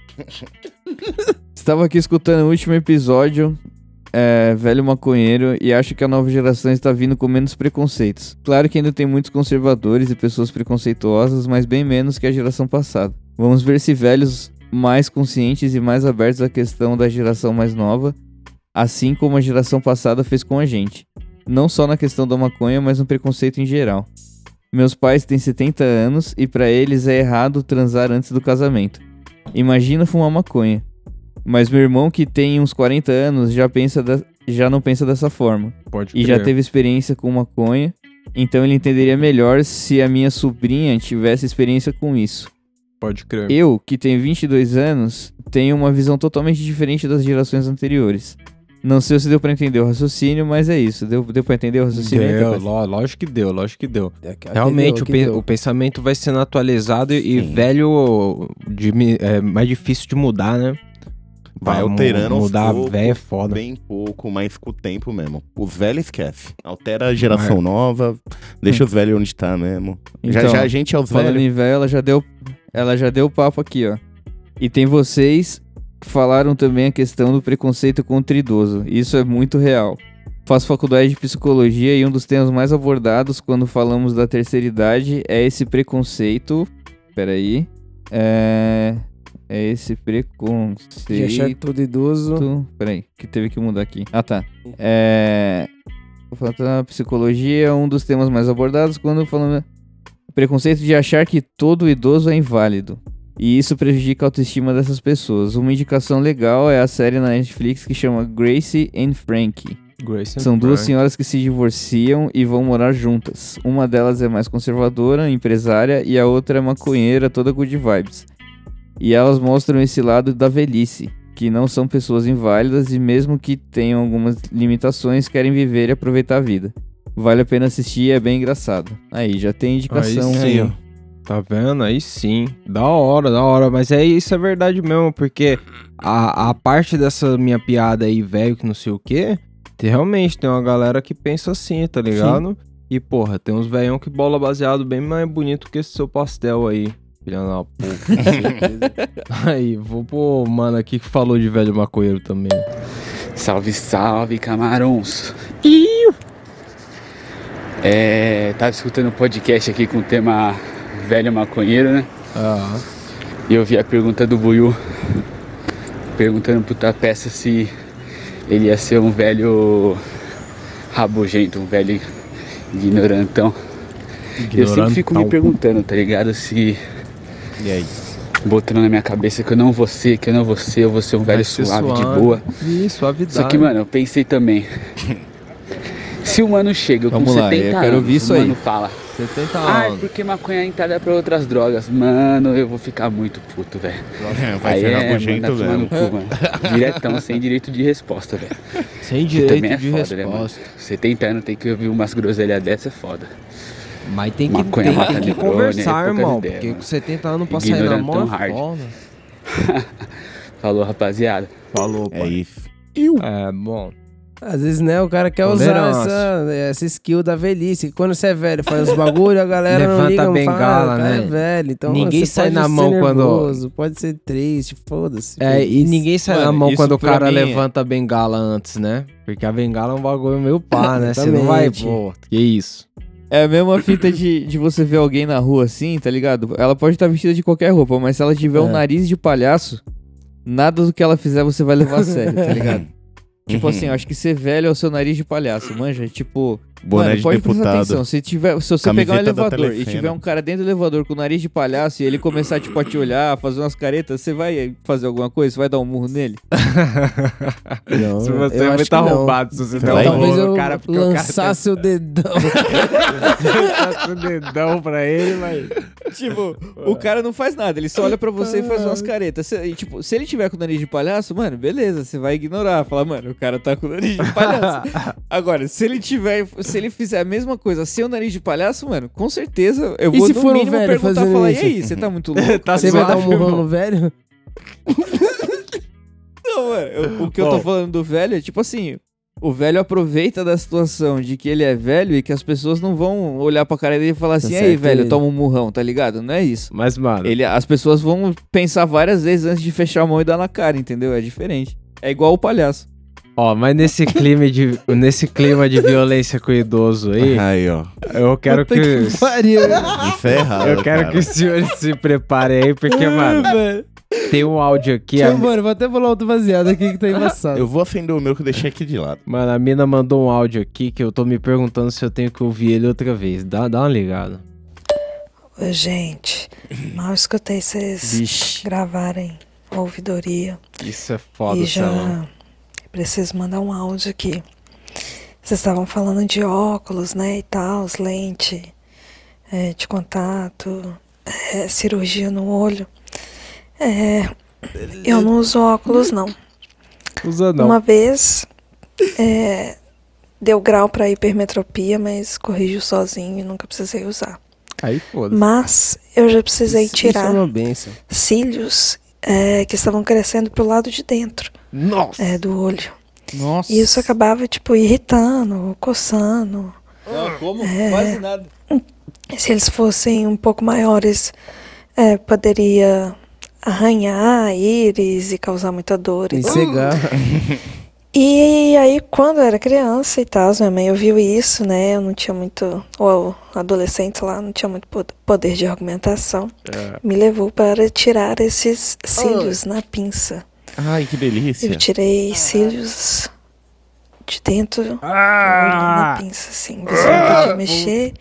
Estava aqui escutando o último episódio, é, velho maconheiro, e acho que a nova geração está vindo com menos preconceitos. Claro que ainda tem muitos conservadores e pessoas preconceituosas, mas bem menos que a geração passada. Vamos ver se velhos mais conscientes e mais abertos à questão da geração mais nova, assim como a geração passada fez com a gente. Não só na questão da maconha, mas no preconceito em geral. Meus pais têm 70 anos e pra eles é errado transar antes do casamento. Imagina fumar maconha. Mas meu irmão que tem uns 40 anos já pensa da- já não pensa dessa forma. Pode E já crer. teve experiência com maconha, então ele entenderia melhor se a minha sobrinha tivesse experiência com isso. Pode crer. Eu, que tenho 22 anos, tenho uma visão totalmente diferente das gerações anteriores. Não sei se deu pra entender o raciocínio, mas é isso. Deu, deu pra entender o raciocínio? Deu, Teclas? ló- lógico que deu, lógico que deu. Aqui Realmente, deu, o, deu. o pensamento vai sendo atualizado e velho de, é mais difícil de mudar, né? Vai alterando aos Mudar poucos, velho é foda. Bem pouco, mas com o tempo mesmo. Os velhos esquece. Altera a geração nova, deixa os velhos onde tá mesmo. já, Então, já a gente é os Falando velhos. em velho, ela já deu, ela já deu papo aqui, ó. E tem vocês falaram também a questão do preconceito contra idoso. Isso é muito real. Faço faculdade de psicologia e um dos temas mais abordados quando falamos da terceira idade é esse preconceito. Peraí. É. É esse preconceito. De achar todo idoso. Peraí, que teve que mudar aqui. Ah, tá. É. Psicologia é um dos temas mais abordados quando falando. Preconceito de achar que todo idoso é inválido. E isso prejudica a autoestima dessas pessoas. Uma indicação legal é a série na Netflix que chama Gracie and Frankie. Grace São duas Frank. senhoras que se divorciam e vão morar juntas. Uma delas é mais conservadora, empresária, e a outra é maconheira, toda good vibes. E elas mostram esse lado da velhice, que não são pessoas inválidas e mesmo que tenham algumas limitações, querem viver e aproveitar a vida. Vale a pena assistir, é bem engraçado. Aí, já tem indicação Aí aí. sim, ó. Tá vendo? Aí sim. Da hora, da hora. Mas é isso, é verdade mesmo, porque a, a parte dessa minha piada aí, velho, que não sei o quê, tem- realmente tem uma galera que pensa assim, tá ligado? E, porra, tem uns velhão que bola baseado bem mais bonito que esse seu pastel aí. Filha da puta. aí, vou pro mano aqui que falou de velho maconheiro também. Salve, salve, camarões. Iu! É, tava escutando um podcast aqui com o tema velho maconheiro, né? Ah. E eu vi a pergunta do Buiu perguntando pro Tapeça se ele ia ser um velho rabugento, um velho ignorantão. E Eu sempre fico me Ignorantão. perguntando, tá ligado? Se. E aí? Botando na minha cabeça que eu não vou ser, que eu não vou ser, eu vou ser um velho ser suave, de suave. boa. Ih, suavidade. Só que, mano, eu pensei também. Se o mano chega Vamos com lá, 70 eu quero anos, ouvir isso o aí. mano fala. 70 Ah, é anos. porque maconha é entrada pra outras drogas. Mano, eu vou ficar muito puto, velho. Vai Aí ser é, cu, mano. Diretão, sem direito de resposta, velho. Sem direito é de foda, né, mano? resposta. 70 anos tem que ouvir umas groselhas dessa é foda. Mas tem que, Maconha tem, tem que neurônio, conversar, é poucas irmão. ideias, porque mano. com 70 anos pra sair na mão é hard. foda. Falou, rapaziada. Falou, É isso. É, bom. Às vezes, né, o cara quer usar essa, essa skill da velhice. que Quando você é velho, faz os bagulho, a galera não Levanta liga, a não fala, bengala, ah, cara né? é velho. Então, Ninguém você sai pode na ser mão quando- nervoso, Pode ser triste, foda-se. É, e ninguém sai na Mano, mão isso quando o cara mim é- levanta a bengala antes, né? Porque a bengala é um bagulho meio pá, né? Você não vai, pô. Que isso? É a mesma fita de, de você ver alguém na rua assim, tá ligado? Ela pode estar vestida de qualquer roupa, mas se ela tiver um É. nariz de palhaço, nada do que ela fizer você vai levar a sério, tá ligado? Tipo assim, eu acho que ser velho é o seu nariz de palhaço, manja? Tipo, Boné mano, de pode prestar deputado. atenção. Se, tiver, se você pegar um elevador e tiver um cara dentro do elevador com o nariz de palhaço e ele começar, tipo, a te olhar, fazer umas caretas, você vai fazer alguma coisa? Você vai dar um murro nele? Não, Se você eu vai acho estar roubado, se você der Vai. um Talvez rolo no eu cara, porque o cara lançasse o dedão. com o dedão pra ele, mas... tipo, o cara não faz nada, ele só olha pra você e faz umas caretas. Se, e, tipo, se ele tiver com o nariz de palhaço, mano, beleza, você vai ignorar. Falar, mano, o cara tá com o nariz de palhaço. Agora, se ele tiver, se ele fizer a mesma coisa sem o nariz de palhaço, mano, com certeza eu E vou se no for mínimo velho perguntar, falar, e isso? aí, você tá muito louco? Tá Você vai dar um murrão no velho? Não, mano, eu- o que eu tô Bom. falando do velho é tipo assim, o velho aproveita da situação de que ele é velho e que as pessoas não vão olhar pra cara dele e falar assim, Com e aí, velho, toma um murrão, tá ligado? Não é isso. Mas, mano. Ele, as pessoas vão pensar várias vezes antes de fechar a mão e dar na cara, entendeu? É diferente. É igual o palhaço. Ó, mas nesse clima de, nesse clima de violência com o idoso aí. Aí, ó. Eu quero Puta que. que pariu. É Eu quero cara. que os senhores se preparem aí, porque, mano, velho. Tem um áudio aqui. Deixa A, eu, mano, vou até bolar outro baseado aqui que tá embaçado. Eu vou acender o meu que eu deixei aqui de lado. mano, a mina mandou um áudio aqui que eu tô me perguntando se eu tenho que ouvir ele outra vez. Dá, dá uma ligada. Ô, gente, mal escutei vocês gravarem a ouvidoria. Isso é foda, e já preciso mandar um áudio aqui. Vocês estavam falando de óculos, né, e tal, lente é, de contato, é, cirurgia no olho. É, eu não uso óculos, não. Usa não. Uma vez é, deu grau para hipermetropia, mas corrigiu sozinho e nunca precisei usar. Aí foda Mas eu já precisei Isso- isso é tirar uma benção. cílios é, que estavam crescendo pro lado de dentro Nossa. é, do olho. Nossa. E isso acabava, tipo, irritando, coçando. Não, como? É. Quase nada. Se eles fossem um pouco maiores, é, poderia arranhar a íris e causar muita dor. E cegar. E aí, quando eu era criança e tal, minha mãe ouviu isso, né? Eu não tinha muito. Ou adolescente lá, não tinha muito pod- poder de argumentação. Me levou para tirar esses cílios na pinça. Ai, que delícia. Eu tirei cílios de dentro Ah! na pinça, assim. Você não podia mexer.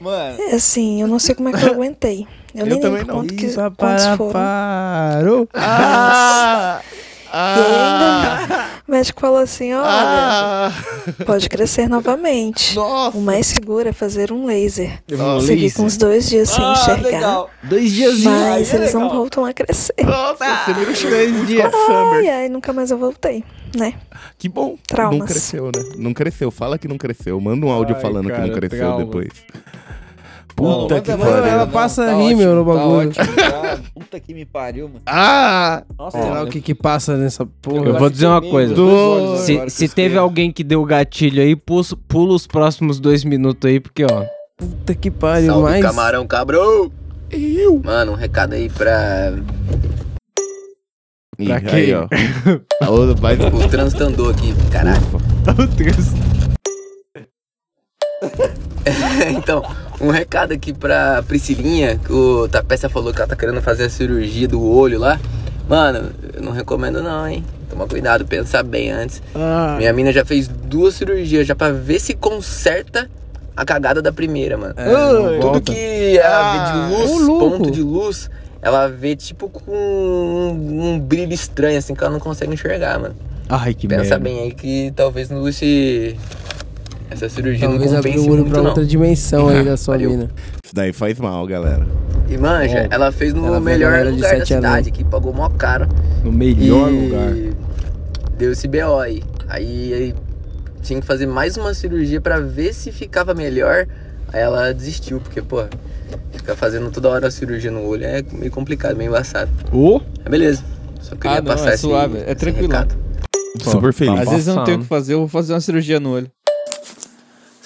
Mano. É Assim, eu não sei como é que eu aguentei. Eu, Eu nem também lembro não. quanto que, quantos para, foram. parou. Ah! E ainda, o médico falou assim, olha, Ah! pode crescer novamente. Nossa! O mais seguro é fazer um laser. Nossa. Segui com uns dois dias sem Ah, enxergar. legal. Dois dias Mas é eles não legal. voltam a crescer. Nossa, você dois dias. Ai, ai, nunca mais eu voltei, né? Que bom. Não Traumas. cresceu, né? Não cresceu. Fala que não cresceu. Manda um áudio Ai, falando que cara, não cresceu trauma. depois. Não, Puta manda- que manda pariu. ela, Ela não, passa tá rímel no tá bagulho. ótimo, tá. Puta que me pariu, mano. Ah! Nossa, Sei lá o que que passa nessa porra. Eu vou dizer uma coisa. Dois Se, se teve eu alguém que deu gatilho aí, pula os próximos dois minutos aí, porque, ó. Puta que pariu, Salve, mais. camarão cabrão! Mano, um recado aí pra Pra aí, quem? ó. O transitandor aqui, caralho. então, um recado aqui pra Priscilinha, que o Tapeça falou que ela tá querendo fazer a cirurgia do olho lá. Mano, eu não recomendo não, hein? Toma cuidado, pensa bem antes. Minha mina já fez duas cirurgias já pra ver se conserta a cagada da primeira, mano. É, Tudo que ela vê de luz, ponto de luz, ela vê tipo com um, um brilho estranho, assim, que ela não consegue enxergar, mano. Ai, que Pensa merda. bem aí que talvez não use essa cirurgia Talvez não olho muito, pra não. outra dimensão aí da sua Valeu. mina. Isso daí faz mal, galera. E manja, É. ela fez no Ela melhor lugar da cidade, que pagou mó caro. No melhor E lugar. Deu esse BO aí. Aí, aí tinha que fazer mais uma cirurgia pra ver se ficava melhor. Aí ela desistiu, porque, pô, ficar fazendo toda hora a cirurgia no olho é meio complicado, meio embaçado. Ô, Mas beleza. Só queria Ah, não, passar é esse, suave, é esse tranquilo. recado. Super feliz. Às vezes eu não tenho o que fazer, eu vou fazer uma cirurgia no olho.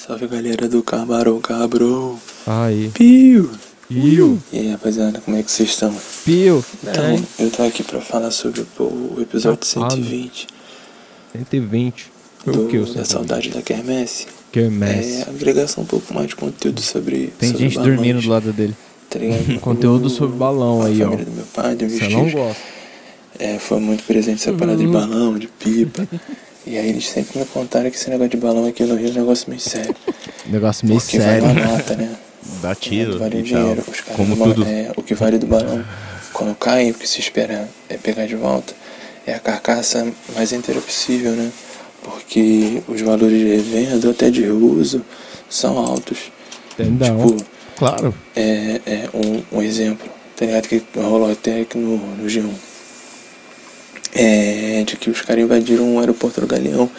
Salve galera do Camarão Cabrão. Aí. Piu! Piu. E aí rapaziada, como é que vocês estão? Pio. Então, eu tô aqui pra falar sobre o episódio Safado. 120 120. Foi do, o que, o da 120? saudade da Quermesse. Quermesse. É agregação um pouco mais de conteúdo sobre. Tem sobre gente dormindo do lado dele. Tá ligado? Conteúdo sobre balão aí, ó. família do meu pai, do meu Você não gosta. é, foi muito presente essa parada de balão, de pipa. e aí eles sempre me contaram que esse negócio de balão aqui no Rio é um negócio meio sério. Negócio meio Porque sério. vale uma nota, né? Dá tiro vale e dinheiro. tal. Os caras Como tudo. é, o que vale do balão, quando cai, o que se espera é pegar de volta, é a carcaça mais inteira possível, né? Porque os valores de revenda ou até de uso são altos. Entendão. Tipo, Claro. É, é um, um exemplo, tá ligado? Que rolou até aqui no, no G1. É de que os caras invadiram o aeroporto do Galeão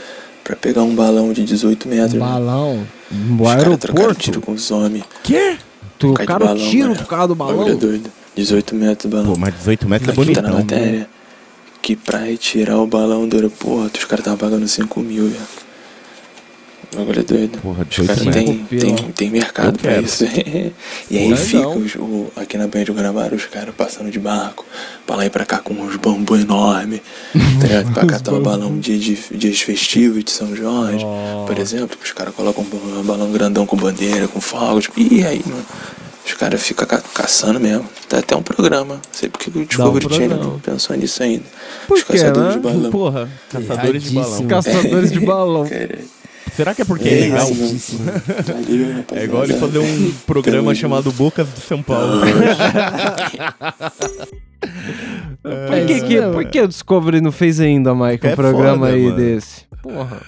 pra pegar um balão de 18 metros. Balão? No aeroporto? tiro com os homens. Quê? Trocaram tiro por causa do balão? É doido. 18 metros do balão. Pô, mas 18 metros é Aqui tá na bonitão. matéria que pra retirar o balão do aeroporto, os caras estavam pagando 5 mil, velho. O bagulho é doido. Porra, os caras 18 tem, tem, tem mercado Eu pra quero. isso. e aí Não é fica não. os- o- aqui na Banha do Guanabara os caras passando de barco, pra lá e pra cá com uns bambu enormes, tá ligado? Pra catar o balão de, de dias festivos de São Jorge, por exemplo, que os caras colocam um ba- balão grandão com bandeira, com fogos. E aí, mano? Os caras ficam ca caçando mesmo. Tem até um programa. Não sei porque o Discovery Channel programa. não pensou nisso ainda. Por Os quê, caçadores né? de balão. Porra, caçadores de balão. Erradíssimo. Caçadores de balão. Será que é porque é legal? É igual ele fazer um programa chamado Bocas de São Paulo. Por que, que, por que o Discovery não fez ainda, Mike, um É programa foda, aí mano. desse? Porra.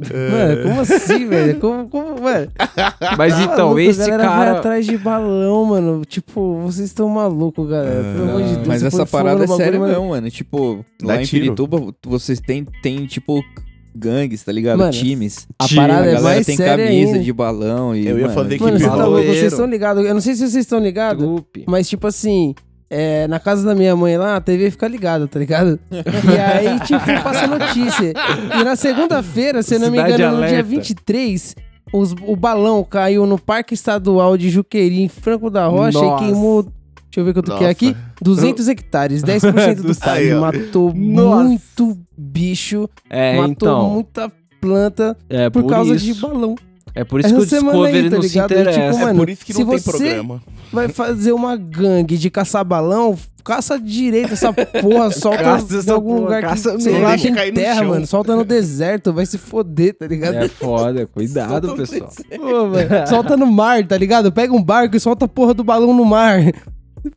Mano, como assim, velho? Como, como, mano? Mas Tá então, maluco, esse a galera vai cara- atrás de balão, mano. Tipo, vocês estão malucos, galera. Pelo amor de Deus. Mas essa parada é séria mano. mesmo, mano. Tipo, Dá lá em tiro. Pirituba, vocês têm, tem, tipo, gangues, tá ligado? Mano, Times. a parada é galera mais tem séria camisa ainda. de balão e. Eu ia mano, fazer Mano, equipe você tá louco, vocês estão ligados. Eu não sei se vocês estão ligados, mas tipo assim, é, na casa da minha mãe lá, a TV fica ligada, tá ligado? E aí, tipo, passa notícia. E na segunda-feira, se eu não me engano, no dia Alerta. 23, os- o balão caiu no Parque Estadual de Juqueri, em Franco da Rocha, Nossa. e queimou. Deixa eu ver quanto que é Nossa. aqui. 200 hectares, 10% do ó. Matou Nossa. muito bicho. É, matou então. muita planta É por, por causa isso. de balão. É por isso Essa que o semana aí, Discovery tá não se ligado? Aí, tipo, interessa. mano, É por isso que não tem você programa. vai fazer uma gangue de caçar balão, caça direito essa porra, solta Caça em algum porra, lugar caça que, sei lá, tem cair no terra, mano. Solta no deserto, vai se foder, tá ligado? É foda, cuidado, pessoal. Pô, solta no mar, tá ligado? Pega um barco e solta a porra do balão no mar.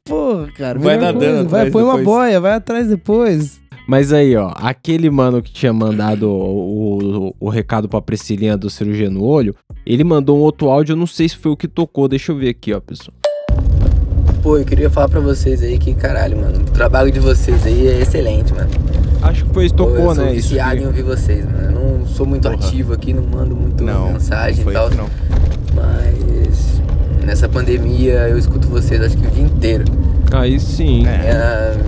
Porra, cara. Vai nadando coisa. Vai, atrás põe uma depois. boia, vai atrás depois. Mas aí, ó, aquele mano que tinha mandado o, o, o recado pra Priscilinha do cirurgia no olho, ele mandou um outro áudio, eu não sei se foi o que tocou, deixa eu ver aqui, ó, pessoal. Pô, eu queria falar pra vocês aí que, caralho, mano, o trabalho de vocês aí é excelente, mano. Acho que foi isso que Pô, tocou, eu sou né? Viciado em ouvir vocês, mano. Eu não sou muito ativo aqui, não mando muito Não, mensagem não foi e tal. isso, não. Mas nessa pandemia eu escuto vocês acho que o dia inteiro. Aí sim. Minha,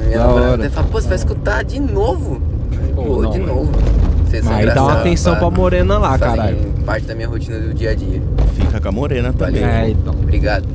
minha Da namorada hora. até fala, pô, você vai escutar de novo? Pô, não, de é. novo. Vocês são Aí dá uma atenção pá. pra morena lá, caralho. parte da minha rotina do dia a dia. Fica com a morena também. Valeu. É, então. Obrigado.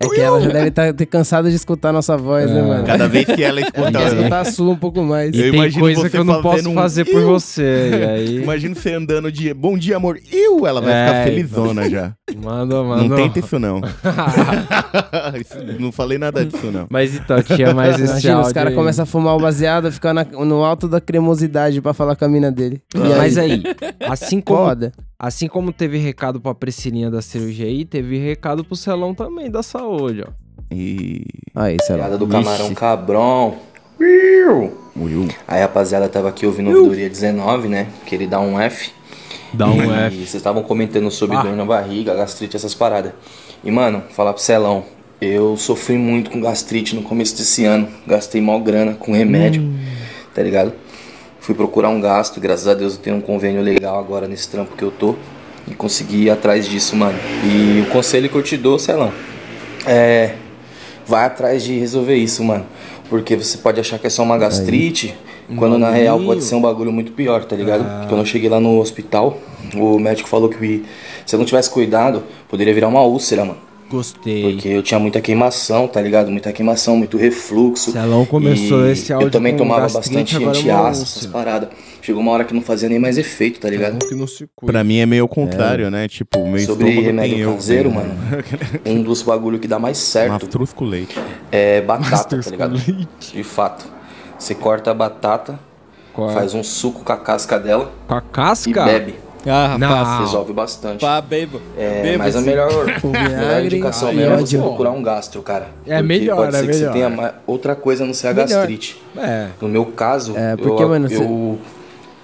É que ela já deve tá- ter cansado de escutar a nossa voz, né, mano? Cada vez que ela Ela escuta. quer escutar a sua um pouco mais. E Eu tem imagino coisa você que eu não posso um fazer por você. E aí. Imagina você andando de bom dia, amor. Eu, ela vai É, ficar felizona já. Manda, manda. Não tenta isso, não. Não falei nada disso, não. Mas então, tinha mais esse Imagina, áudio os caras aí. começam a fumar o baseado, ficar na- no alto da cremosidade pra falar com a mina dele. E Mas aí, assim como, Foda. Assim como teve recado pra Priscilinha da cirurgia aí, teve recado pro Celão também da saúde, ó. E. Aí, sei lá. Piada do camarão cabrão. Aí, rapaziada, tava aqui ouvindo o Ouvidoria 19, né? Que ele dá um F. Dá um E F. vocês estavam comentando sobre Ah. dor na barriga, gastrite, essas paradas. E, mano, falar pro Celão, eu sofri muito com gastrite no começo desse ano. Gastei mó grana com remédio, Hum. tá ligado? Fui procurar um gasto, graças a Deus eu tenho um convênio legal agora nesse trampo que eu tô. E consegui ir atrás disso, mano. E o conselho que eu te dou, Celão, é. Vai atrás de resolver isso, mano. Porque você pode achar que é só uma gastrite, quando na real pode ser um bagulho muito pior, tá ligado? Quando eu cheguei lá no hospital, o médico falou que se eu não tivesse cuidado, poderia virar uma úlcera, mano. Gostei. Porque eu tinha muita queimação, tá ligado? Muita queimação, muito refluxo. Celão começou E esse áudio Eu também com tomava bastante é antiácido, essas paradas. Chegou uma hora que não fazia nem mais efeito, tá ligado? que não se cuida. Pra mim é meio ao contrário, né? Tipo, o meu Sobre remédio tem eu. caseiro, né? mano, um dos bagulho que dá mais certo Mastruz com leite. é batata, tá ligado? De fato. Você corta a batata, é? faz um suco com a casca dela Com a casca? e bebe. Ah, Não. rapaz. Resolve bastante. Pá, bebo. É, Bebo mas a sim. melhor, melhor indicação e mesmo é você procurar um gastro, cara. É Porque melhor, pode é ser que melhor. você tenha outra coisa a não ser a Melhor. gastrite. É. No meu caso, É, porque, eu, mano, eu-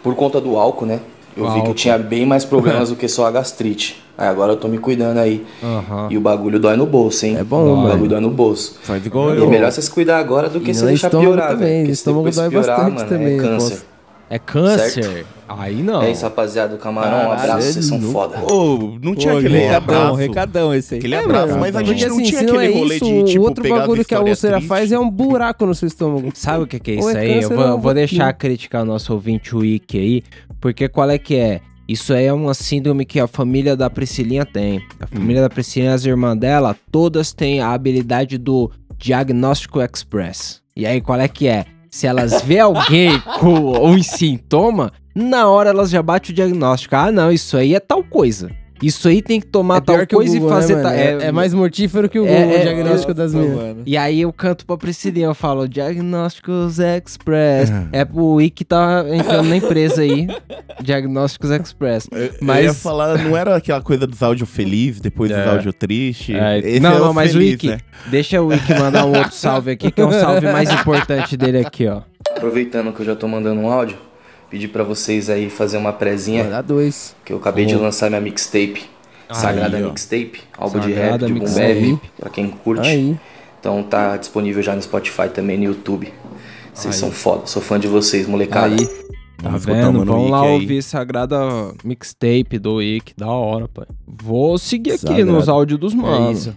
por conta do álcool, né? Eu O vi que eu álcool. tinha bem mais problemas do que só a gastrite. Aí agora eu tô me cuidando aí. Aham. E o bagulho dói no bolso, hein? É bom, O mano. bagulho dói no bolso. Faz igual e eu. é melhor você se cuidar agora do que E você no deixar piorar, também, velho. Porque se depois piorar, bastante mano, também, é câncer. É câncer? Certo? Aí não. É isso, rapaziada do Camarão. Um abraço, vocês são foda. Ô, não tinha Pô, aquele recadão, abraço. recadão esse aí. Aquele É, abraço, mas a gente não assim, tinha não aquele é rolê isso, de, tipo, o outro bagulho que a úlcera tristes. faz é um buraco no seu estômago. Sabe o que, que é isso é aí? Eu vou, ou vou deixar criticar o nosso ouvinte Wiki aí, porque qual é que é? Isso aí é uma síndrome que a família da Priscilinha tem. A família da Priscilinha e as irmãs dela, todas têm a habilidade do diagnóstico express. E aí, qual é que é? Se elas vê alguém com um sintoma, na hora elas já batem o diagnóstico. Ah, não, isso aí é tal coisa. Isso aí tem que tomar É tal que o coisa Google, e fazer né, tal. mano? É- é mais mortífero que o Google, o diagnóstico das minas. E aí eu canto pra Priscilinha, eu falo, Diagnósticos Express. é pro Wiki que tá entrando na empresa aí. Diagnósticos Express. Mas... Eu ia falar, não era aquela coisa dos áudios felizes, depois dos É. áudios tristes. É, não, é o não, mas o Wiki, né? deixa o Wiki mandar um outro salve aqui, que é o salve mais importante dele aqui, ó. Aproveitando que eu já tô mandando um áudio, pedir pra vocês aí fazer uma prezinha. Mandar dois. Que eu acabei de lançar minha mixtape. Aí, Sagrada ó. Mixtape, álbum de rap Sagrada de Bap, pra quem curte. Aí. Então tá disponível já no Spotify também no YouTube. Vocês Aí. são foda, sou fã de vocês, molecada. Aí. Tá vendo? Vamos lá ouvir Sagrada Mixtape do Wiki, da hora, pai. Vou seguir aqui Sagrado. nos áudios dos manos. É isso.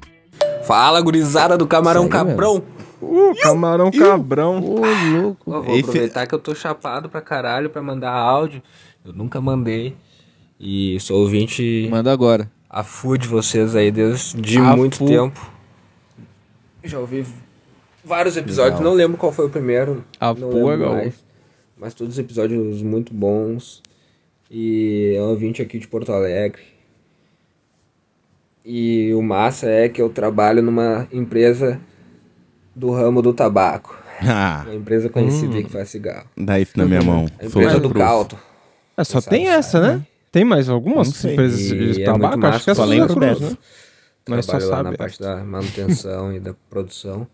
Fala, gurizada do Camarão Cabrão. Uh, camarão cabrão. Ô, louco. Vou aproveitar que eu tô chapado pra caralho pra mandar áudio. Eu nunca mandei. E sou ouvinte. Manda agora. A full de vocês aí desde A muito full. tempo. Já ouvi vários episódios, Legal. não lembro qual foi o primeiro. A não full é mais. Mas todos os episódios muito bons. E é um ouvinte aqui de Porto Alegre. E o massa é que eu trabalho numa empresa do ramo do tabaco. Ah. Uma empresa conhecida Hum. aí que faz cigarro. Dá isso na minha mão. A empresa do Cruz. Calto. É, só tem essa, né? Tem mais algumas empresas E de é tabaco? muito Acho que é massa, só só Cruz, lembro né? Mas só Trabalho lá sabe. na parte da manutenção e da produção.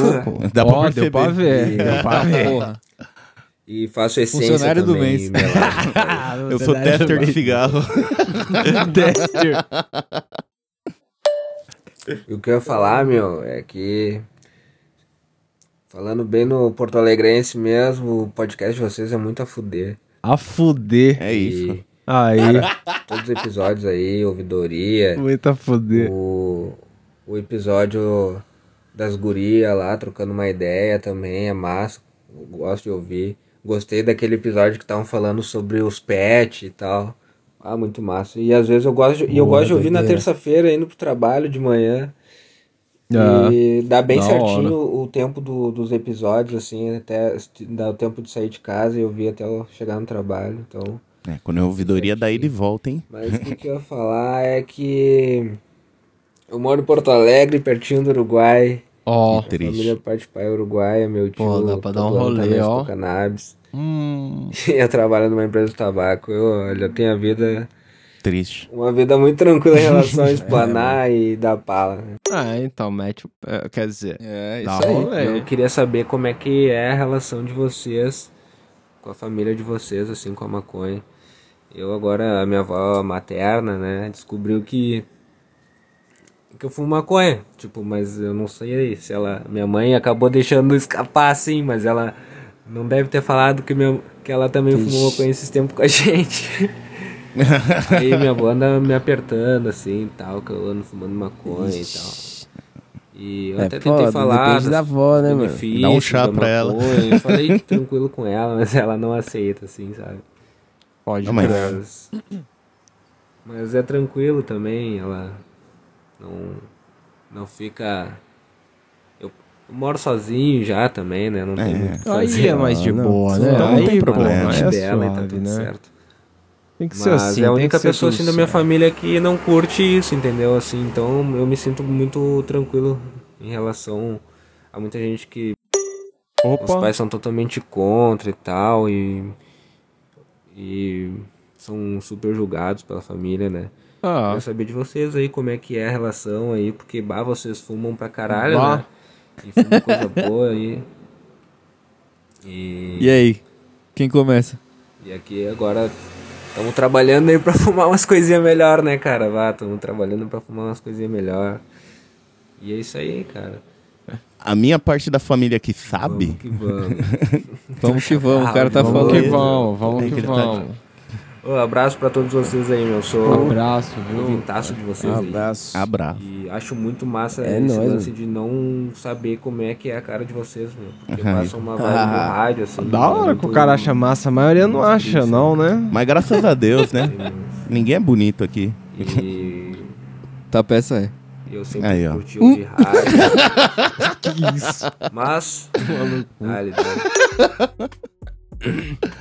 louco. Dá pra deu perceber. pra ver. E- Deu pra ver. E faço essência Funcionário do também, mês. melado. Eu sou tester de cigarro. tester. E o que eu ia falar, meu, é que. Falando bem no Porto Alegrense mesmo, o podcast de vocês é muito a fuder. A fuder. É isso. Aí. Todos os episódios aí, ouvidoria. Muito a fuder. O, o episódio das gurias lá, trocando uma ideia também, é massa. Eu gosto de ouvir. Gostei daquele episódio que estavam falando sobre os pets e tal. Ah, muito massa. E às vezes eu gosto de, e eu gosto de ouvir na terça-feira, indo pro trabalho de manhã. Ah, e dá bem certinho hora. o tempo do- dos episódios, assim, até dá o tempo de sair de casa e ouvir até eu chegar no trabalho. Então. É, quando é ouvidoria, daí ele volta, hein? Mas o que, que eu ia falar é que eu moro em Porto Alegre, pertinho do Uruguai. Ó. Minha família parte de pai é uruguaia, meu tio. Pô, dá pra dar um tá rolê, ó. cannabis. Hum. Eu trabalho numa empresa de tabaco. Eu, olha, eu tenho a vida. Triste. Uma vida muito tranquila em relação a explanar e dar pala. né? Ah, então, mete o. é, Quer dizer. É, Isso aí. rolê. Eu queria saber como é que é a relação de vocês com a família de vocês, assim, com a maconha. Eu agora, a minha avó materna, né, descobriu que que eu fumo maconha, tipo, mas eu não sei se ela, minha mãe acabou deixando escapar assim, mas ela não deve ter falado que, minha, que ela também fumou maconha esses tempos com a gente. Aí minha avó anda me apertando assim, tal, que eu ando fumando maconha e tal. E eu É até tentei foda, falar depende dos da avó, né, mano? Dá um chá pra ela. Eu falei tranquilo com ela, mas ela não aceita, assim, sabe? Pode Não, Mas, mas é tranquilo também, ela não, não fica. Eu, eu moro sozinho já também, né? Não tem É. muito que Aí fazer. é mais de Não, boa, não, né? não Aí, tem pô, problema. aí é dela tá suave, tudo né? certo. Tem que ser Mas assim. é a única ser pessoa assim da minha família que não curte isso, entendeu? Assim, então eu me sinto muito tranquilo em relação a muita gente que Opa. os pais são totalmente contra e tal e e são super julgados pela família, né? Ah. Quero saber de vocês aí como é que é a relação aí, porque bah, vocês fumam pra caralho, Bah. né? E coisa boa aí. E, E aí? Quem começa? E aqui agora estamos trabalhando aí pra fumar umas coisinhas melhor, né, cara? Vá, estamos trabalhando pra fumar umas coisinhas melhor. E é isso aí, cara. A minha parte da família que sabe. Vamos que vamos. Vamos que vamos, o cara tá Vamos falando. que vamos, vamos que tá- vamos. Ô, abraço pra todos vocês aí, meu. Sou Um abraço, viu? ouvintaço de vocês aí. Abraço. Abraço. E acho muito massa É esse nóis, lance mano. de não saber como é que é a cara de vocês, meu. Porque passa uma vibe no rádio, assim. Da hora muito- que o cara acha massa, a maioria não acha, não, né? Mas graças a Deus, né? Ninguém é bonito aqui. E Tá peça é. eu sempre Aí, ó. curti ouvir rádio. Que isso? Mas. Dale,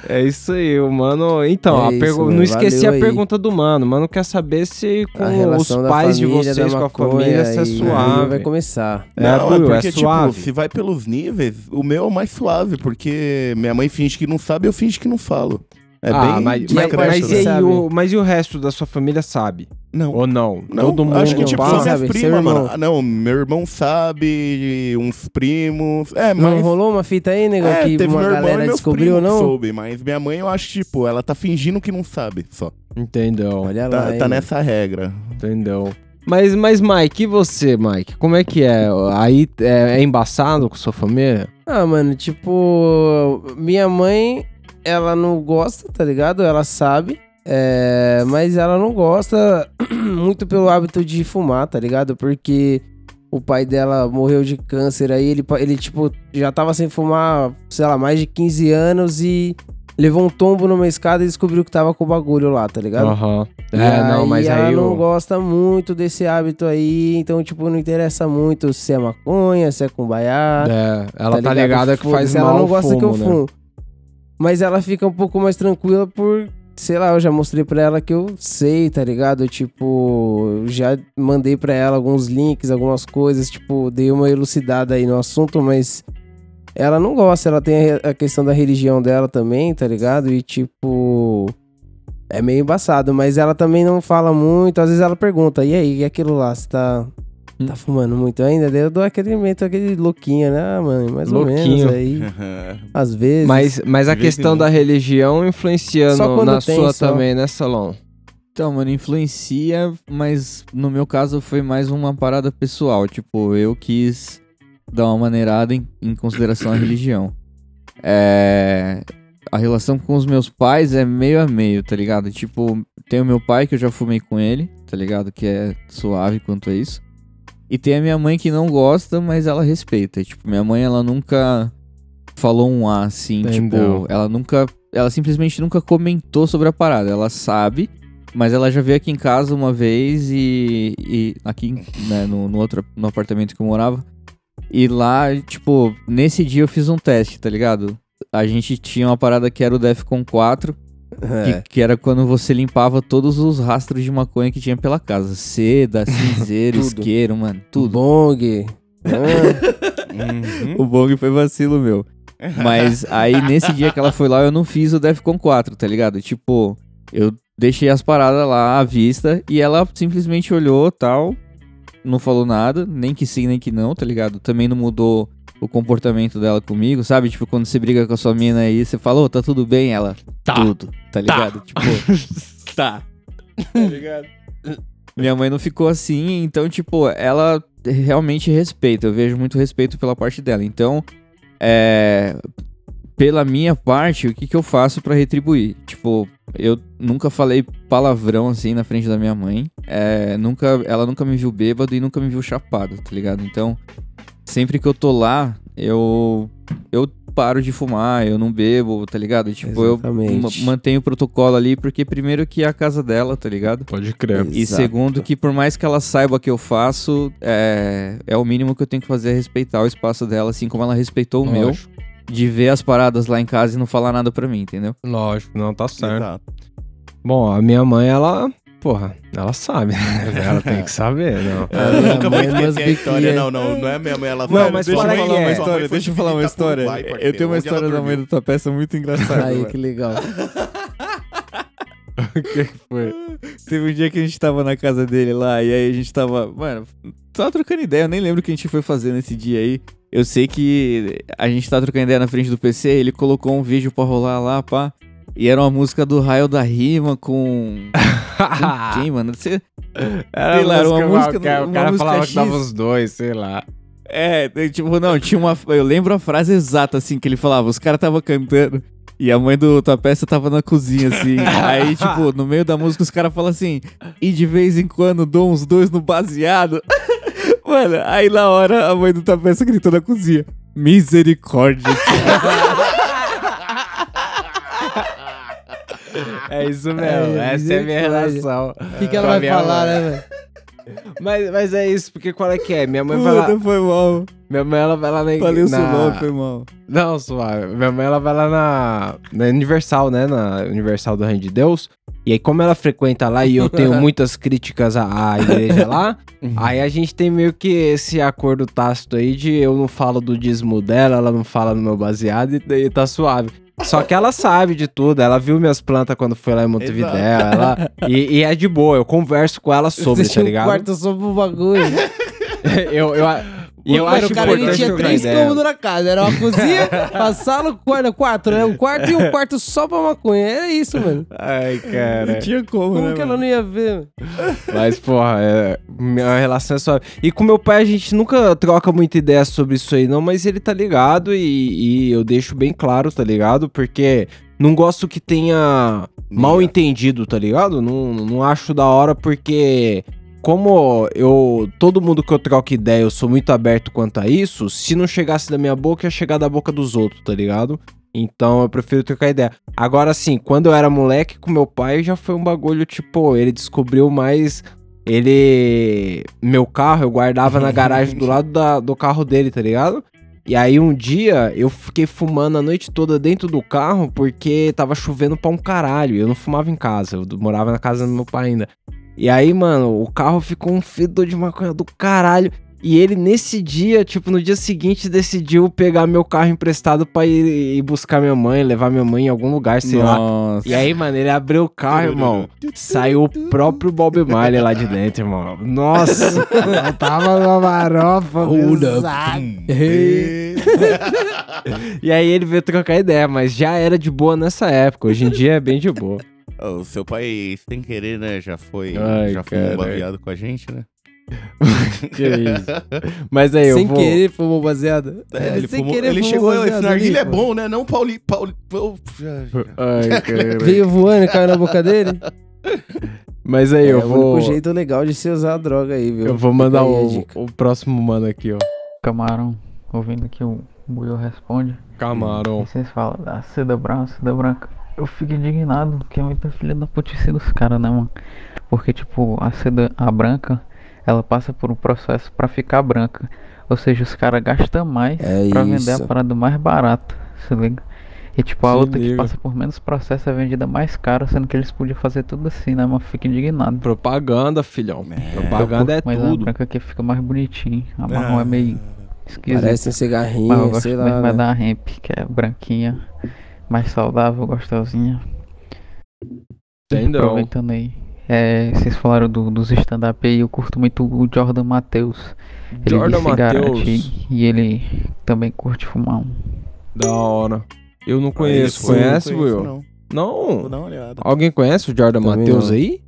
É isso aí, o mano. Então, É a isso, mano. não esqueci a aí. pergunta do mano. O Mano quer saber se com os relação da pais de família, vocês, da com a família, se é aí suave. vai começar. É, não, Buiu, é porque, é suave. tipo, se vai pelos níveis, o meu é o mais suave, porque minha mãe finge que não sabe, eu finge que não falo. É ah, bem mas, mas, discreto, mas e né? aí, Sabe. o, mas e o resto da sua família sabe? Não. Ou não? Não, Todo mundo acho que tipo, sabe, primas, irmão. mano. Ah, Não, meu irmão sabe, uns primos. É, Não mas. rolou uma fita aí, negão, É, que teve uma galera e descobriu não? soube, mas minha mãe, eu acho, tipo, ela tá fingindo que não sabe, só. Entendeu? Olha Tá, lá, tá hein, mano. nessa regra. Entendeu? Mas, mas, Mike, e você, Mike? Como é que é? Aí é, é embaçado com sua família? Ah, mano, tipo, minha mãe, ela não gosta, tá ligado? Ela sabe, é, mas ela não gosta muito pelo hábito de fumar, tá ligado? Porque o pai dela morreu de câncer aí, ele, ele tipo, já tava sem fumar, sei lá, mais de 15 anos e levou um tombo numa escada e descobriu que tava com o bagulho lá, tá ligado? Aham. E É, não, mas ela aí. não o- gosta muito desse hábito aí, então, tipo, não interessa muito se é maconha, se é cumbaiá. É, ela tá, ligado? ligada que faz mal Ela não gosta que eu fumo, né? Mas ela fica um pouco mais tranquila por, sei lá, eu já mostrei pra ela que eu sei, tá ligado? Tipo, já mandei pra ela alguns links, algumas coisas, tipo, dei uma elucidada aí no assunto, mas ela não gosta, ela tem a, questão da religião dela também, tá ligado? E tipo, é meio embaçado, mas ela também não fala muito, às vezes ela pergunta, e aí, e aquilo lá, você tá. Tá fumando muito ainda? Daí eu dou aquele meio, aquele louquinho, né? Ah, mãe, mais ou Louquinho. menos aí. Às vezes. Mas, mas a De vez em questão da religião influencia Só no- quando na tem, sua só. também, né, Salão? Então, mano, influencia, mas no meu caso foi mais uma parada pessoal. Tipo, eu quis dar uma maneirada em, em consideração à religião. É. A relação com os meus pais é meio a meio, tá ligado? Tipo, tem o meu pai que eu já fumei com ele, tá ligado? Que é suave quanto a isso. E tem a minha mãe que não gosta, mas ela respeita. Tipo, minha mãe, ela nunca falou um A assim, Entendeu. tipo, ela nunca. Ela simplesmente nunca comentou sobre a parada. Ela sabe, mas ela já veio aqui em casa uma vez e. e aqui, né, no, no outro no apartamento que eu morava. E lá, tipo, nesse dia eu fiz um teste, tá ligado? A gente tinha uma parada que era o Defcon 4, É. que, que era quando você limpava todos os rastros de maconha que tinha pela casa. Seda, cinzeiro, isqueiro, mano, tudo. Bong. Uhum. O Bong foi vacilo meu. Mas aí nesse dia que ela foi lá, eu não fiz o Defcon 4, tá ligado? Tipo, eu deixei as paradas lá à vista e ela simplesmente olhou tal, não falou nada, nem que sim, nem que não, tá ligado? Também não mudou o comportamento dela comigo, sabe? Tipo, quando você briga com a sua mina aí, você fala, ô, tá tudo bem? Ela, Tá. tudo, tá ligado? Tipo, tá. Tá ligado? Minha mãe não ficou assim, então, tipo, ela realmente respeita. Eu vejo muito respeito pela parte dela. Então, é. Pela minha parte, o que, que eu faço pra retribuir? Tipo, eu nunca falei palavrão assim na frente da minha mãe. É, nunca, ela nunca me viu bêbado e nunca me viu chapado, tá ligado? Então, sempre que eu tô lá, eu. Eu paro de fumar, eu não bebo, tá ligado? Tipo, Exatamente. eu ma- mantenho o protocolo ali, porque primeiro que é a casa dela, tá ligado? Pode crer. E Exato. segundo que por mais que ela saiba que eu faço, é, é o mínimo que eu tenho que fazer é respeitar o espaço dela, assim como ela respeitou o meu. Lógico. De ver as paradas lá em casa e não falar nada pra mim, entendeu? Lógico, não, tá certo. Exato. Bom, a minha mãe, ela. Porra, ela sabe, né? Ela tem que saber, não. Eu nunca mãe é umas esquecer a história, não, não, não é minha mãe, ela Não, mas Sua fala mãe- aí, sua é. mãe história, foi deixa eu falar uma história. Eu tenho uma ela história da mãe do tua peça muito engraçada. Aí, que legal. O que foi? Teve um dia que a gente tava na casa dele lá, e aí a gente tava, mano, tava trocando ideia, eu nem lembro o que a gente foi fazer nesse dia aí. Eu sei que a gente tava trocando ideia na frente do PC, ele colocou um vídeo pra rolar lá, pá. E era uma música do Raio da Rima com. com quem, mano? Você... Era sei lá, era uma música. qualquer, uma o cara música falava que X. dava os dois, sei lá. É, tipo, não, tinha uma. Eu lembro a frase exata, assim, que ele falava. Os caras tava cantando. E a mãe do tua peça tava na cozinha, assim. Aí, tipo, no meio da música, os caras falam assim. E de vez em quando dou uns dois no baseado. Mano, aí na hora a mãe do tua peça gritou na cozinha. Misericórdia. É isso mesmo, É, essa é a minha relação. O que que ela vai falar, mãe. né, velho? Mas, mas é isso, porque qual é que é? Minha mãe vai lá... Foi mal. Minha mãe, ela vai lá na... Falei o seu na- nome, foi mal. Não, suave. Minha mãe, ela vai lá na, na Universal, né? Na Universal do Reino de Deus. E aí, como ela frequenta lá e eu tenho muitas críticas à, à igreja lá, aí a gente tem meio que esse acordo tácito aí de eu não falo do dízimo dela, ela não fala no meu baseado e daí tá suave. Só que ela sabe de tudo, ela viu minhas plantas quando foi lá em Montevidéu, ela... E, e é de boa, eu converso com ela sobre, Você tá ligado? quarto sobre o bagulho. eu, eu, e eu Mano, acho o cara ele tinha três cômodos na casa. Era uma cozinha, a sala, quarto, quatro, né? Um quarto e um quarto só pra maconha. Era isso, mano. Ai, cara. Não tinha como, Como né, que ela não ia ver? mano? Mas, porra, é, minha relação é só. E com meu pai a gente nunca troca muita ideia sobre isso aí, não, mas ele tá ligado e, e eu deixo bem claro, tá ligado? Porque não gosto que tenha mal entendido, tá ligado? Não, não acho da hora porque. Como eu. Todo mundo que eu troco ideia, eu sou muito aberto quanto a isso. Se não chegasse da minha boca, ia chegar da boca dos outros, tá ligado? Então eu prefiro trocar ideia. Agora, assim, quando eu era moleque com meu pai, já foi um bagulho, tipo, ele descobriu mais. Ele. Meu carro eu guardava na garagem do lado da- do carro dele, tá ligado? E aí um dia eu fiquei fumando a noite toda dentro do carro porque tava chovendo pra um caralho. Eu não fumava em casa, eu morava na casa do meu pai ainda. E aí, mano, o carro ficou um fedor de maconha do caralho. E ele, nesse dia, tipo, no dia seguinte, decidiu pegar meu carro emprestado pra ir, ir buscar minha mãe, levar minha mãe em algum lugar, sei lá. Nossa. E aí, mano, ele abriu o carro, irmão. Saiu o próprio Bob Marley lá de dentro, irmão. Nossa, tava numa marofa. E aí ele veio trocar ideia, mas já era de boa nessa época. Hoje em dia é bem de boa. O seu pai, sem querer, né, já foi. Ai, já um caralho. baseado com a gente, né? Que isso. Mas aí, eu Sem vou... querer fumou baseado. É, ele, Sem fumou, querer ele fumou chegou, esse baseado narguilha é bom, né? Não Pauli... Pauli... Pauli... Ai, cara. Veio voando e caiu na boca dele. Mas aí, é eu o vou... único jeito legal de se usar a droga aí, viu? Eu vou mandar o, o próximo mano aqui, ó. Camarão, ouvindo que o Buiu responde. Camarão. E vocês falam da seda branca, seda branca. Eu fico indignado, porque é muita filha da putice dos caras, né, mano? Porque, tipo, a seda, a branca, ela passa por um processo pra ficar branca. Ou seja, os caras gastam mais É pra vender a isso. parada mais barata, se liga? E tipo, a Se outra que liga. passa por menos processo é vendida mais cara, sendo que eles podiam fazer tudo assim, né, mano? Fico indignado. Propaganda, filhão. Propaganda é Mas a tudo. branca aqui fica mais bonitinho. A marrom é meio esquisito. Parece um cigarrinho, Mas eu gosto sei lá, mesmo é né? da Hemp, que é branquinha, mais saudável, gostosinha. Entendeu? Aproveitando aí. É, vocês falaram do- dos stand-up aí, eu curto muito o Jordan Matheus. Ele Jordan Matheus. e ele também curte fumar um. Da hora. Eu não conheço. Eu não Conhece, conheço, Will? não. Não. Vou dar uma olhada. Alguém conhece o Jordan Matheus não. aí?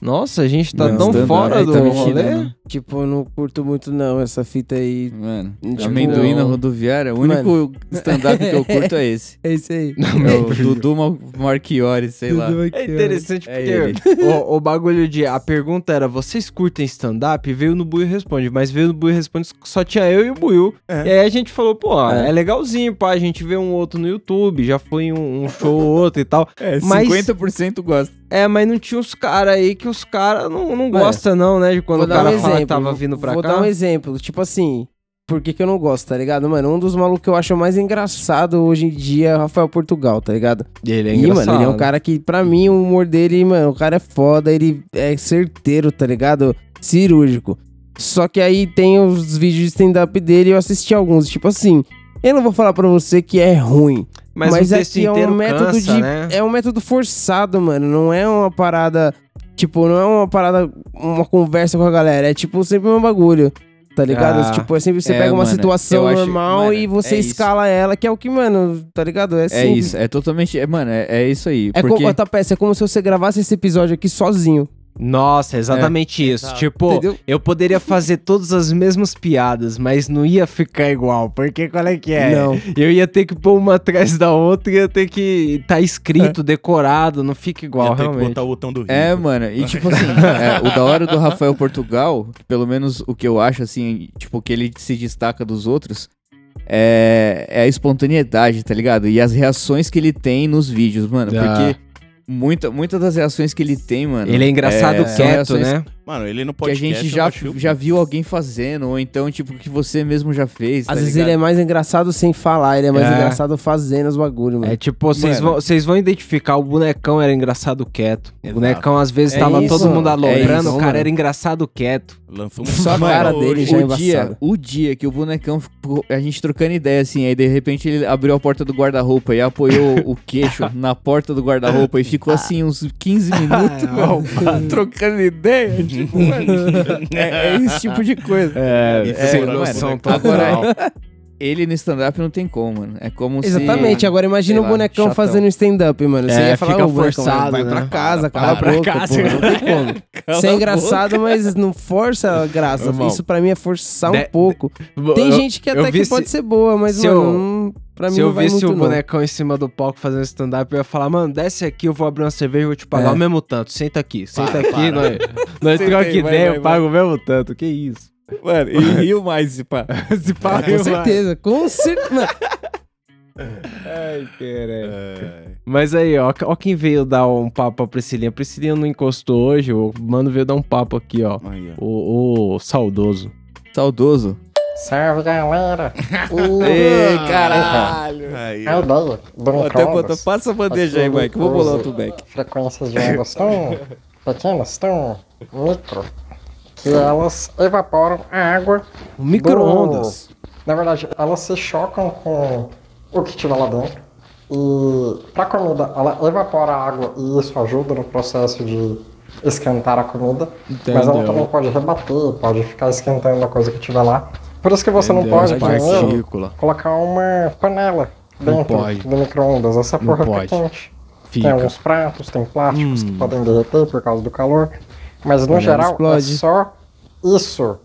Nossa, a gente tá Não, tão fora aí do tá rolê. tirando. Tipo, eu não curto muito não essa fita aí. Mano, Tipo, amendoim na rodoviária, o único Mano. stand-up que eu curto é esse. É esse aí. É o Dudu Ma- Marchiori, sei lá. É interessante É porque o, o bagulho de. A pergunta era: vocês curtem stand-up? Veio no Buiu Responde, mas veio no Buiu Responde só tinha eu e o Buiu. E aí a gente falou: pô, é, É. legalzinho, pá. A gente vê um outro no YouTube, já foi em um, um show ou outro e tal. É, mas, 50% gosta. É, mas não tinha os caras aí que os caras não, não gostam, não, né? De quando Vou o cara um fala que tava vindo pra Vou cá. dar um exemplo. Tipo assim, por que, que eu não gosto, tá ligado? Mano, um dos malucos que eu acho mais engraçado hoje em dia é o Rafael Portugal, tá ligado? Ele é e, engraçado. mano, ele é um cara que, pra mim, o humor dele, mano, o cara é foda, ele é certeiro, tá ligado? Cirúrgico. Só que aí tem os vídeos de stand-up dele e eu assisti alguns. Tipo assim, eu não vou falar pra você que é ruim. Mas Mas, o é que é um método cansa, de. né? É um método forçado, mano. Não é uma parada. Tipo, não é uma parada. Uma conversa com a galera. É tipo sempre um bagulho. tá ligado? Ah, tipo, é sempre você é, pega uma mano, situação acho- normal mano, e você é isso. escala ela, que é o que, mano, tá ligado? É, É simples. isso, é totalmente. É, mano, é, é isso aí. É porque... como, tá, peça, é como se você gravasse esse episódio aqui sozinho. Nossa, é exatamente isso. Exato. Tipo, Entendeu? eu poderia fazer todas as mesmas piadas, mas não ia ficar igual. Porque qual é que é? Não. Eu ia ter que pôr uma atrás da outra e ia ter que tá escrito, decorado, não fica igual, Ia ter que botar o botão do É, mano, e tipo assim, é, o da hora do Rafael Portugal, pelo menos o que eu acho, assim, tipo, que ele se destaca dos outros, é, é a espontaneidade, tá ligado? E as reações que ele tem nos vídeos, mano, Ah. porque muita, muitas das reações que ele tem, mano... Ele é engraçado são quieto, né? Mano, ele no Que a gente eu já, já viu alguém fazendo, ou então, tipo, que você mesmo já fez, tá Às vezes ligado? ele é mais engraçado sem falar, ele é mais É. engraçado fazendo os bagulhos, mano. É tipo, vocês vão, vocês vão identificar, o bonecão era engraçado quieto. O bonecão às vezes É tava isso, todo mundo. É aloprando, o cara mano. era engraçado quieto. Lançou Só a cara dele já é o dia, o dia que o bonecão ficou, a gente trocando ideia assim, aí de repente ele abriu a porta do guarda-roupa e apoiou o queixo na porta do guarda-roupa e ficou assim uns 15 minutos, mano, trocando ideia, tipo, mano, é, é esse tipo de coisa. É, sem mano, agora. Ele no stand-up não tem como, mano. É como Exatamente, se, agora imagina o lá, bonecão chatão. fazendo stand-up, mano. Você É, ia falar, fica bonecão, forçado, vai né? pra casa, Vai cala a boca, casa. não tem como. Cala Você é engraçado, mas não força a graça. Irmão. Isso pra mim é forçar De- um pouco. Tem eu- gente que até que se- pode ser boa, mas, se mano, eu- não- pra mim Se eu vai visse muito o não. bonecão em cima do palco fazendo stand-up, eu ia falar, mano, desce aqui, eu vou abrir uma cerveja e vou te pagar É. o mesmo tanto. Senta aqui, senta Para, aqui, para. nós, nós troca vai, ideia, vai, eu pago o mesmo tanto. Que isso? Mano, e riu mais, se pá. Se pá, Com certeza, com certeza. Ai, caralho. Mas aí, ó, ó quem veio dar um papo pra Priscilinha. A Priscilinha não encostou hoje, o mano veio dar um papo aqui, ó. O, o saudoso. Saudoso? Salve galera! Ei, caralho! A ideia do Pô, até bota- passa a bandeja aí, é Mike, vou bolar outro back. Frequências de ondas tão pequenas, tão micro, que elas evaporam a água. Micro-ondas. Na verdade, elas se chocam com o que tiver lá dentro. E pra comida, ela evapora a água e isso ajuda no processo de esquentar a comida. Mas ela Entendeu. também pode rebater, pode ficar esquentando a coisa que tiver lá. Por isso que você Entendeu, não pode, partículas. colocar uma panela Não dentro pode. do micro-ondas. Essa Não porra pode. fica quente. Fica. Tem alguns pratos, tem plásticos que Hum. podem derreter por causa do calor. Mas no geral explode. é só isso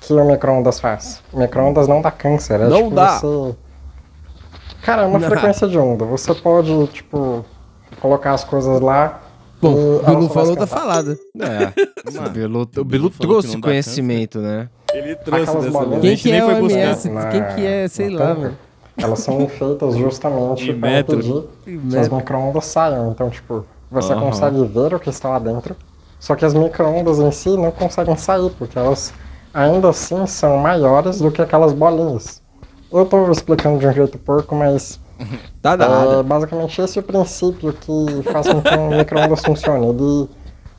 que o micro-ondas faz. O micro-ondas não dá câncer. É Não tipo dá. Você... Cara, é uma Não. frequência de onda. Você pode, tipo, colocar as coisas lá. Bom, o Bilu falou, tá esquentar. falado. É. o Bilu, o Bilu trouxe conhecimento, né? Ele Aquelas bolinhas. Quem gente que nem é foi o buscar. MS? Na- Quem que é, sei lá, velho. Elas são feitas justamente para metro. impedir que as micro-ondas saiam. Então, tipo, você Aham. consegue ver o que está lá dentro. Só que as micro-ondas em si não conseguem sair, porque elas ainda assim são maiores do que aquelas bolinhas. Eu tô explicando de um jeito porco, mas Tá é nada. basicamente esse o princípio que faz com que um micro-ondas funcione. Ele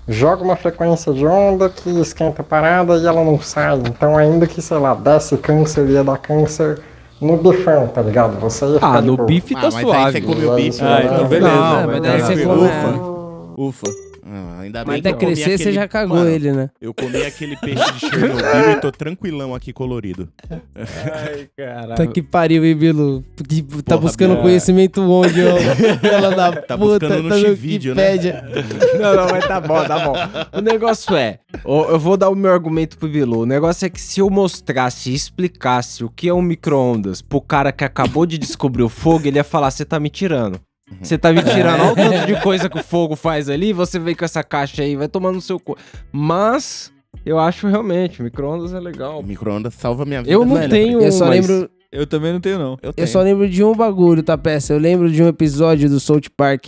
joga uma frequência de onda que esquenta a parada e ela não sai. Então, ainda que, sei lá, desse câncer, ia dar câncer no bifão, tá ligado? Você ia ficar Ah, no boa. bife tá Ah, mas aí suave. você comeu Aí bife. você Ah, então beleza. Não, mas mas daí você come- come- Ufa. Ah, ainda Mas bem que até eu comi crescer, você aquele- já cagou Mano, ele, né? Eu comi aquele peixe de Chernobyl e tô tranquilão aqui colorido. Ai, caralho. Tá que pariu, hein, Bilu? Que Tá Porra, buscando Bilu. conhecimento onde, ó? Ela da Tá puta, buscando no tá Xvideo, né? Wikipédia. Não, não, mas tá bom, tá bom. O negócio é, ó, eu vou dar o meu argumento pro Bilu. O negócio é que se eu mostrasse e explicasse o que é um micro-ondas pro cara que acabou de descobrir o fogo, ele ia falar: você tá me tirando. Você tá me tirando. Olha o tanto de coisa que o fogo faz ali, você vem com essa caixa aí, vai tomar no seu cu. Mas, eu acho realmente, micro-ondas é legal. Micro-ondas salva minha vida. Eu não tenho, Eu só mas- lembro, Eu também não tenho, não. Eu, eu tenho. só lembro de um bagulho, tá, peça? Eu lembro de um episódio do South Park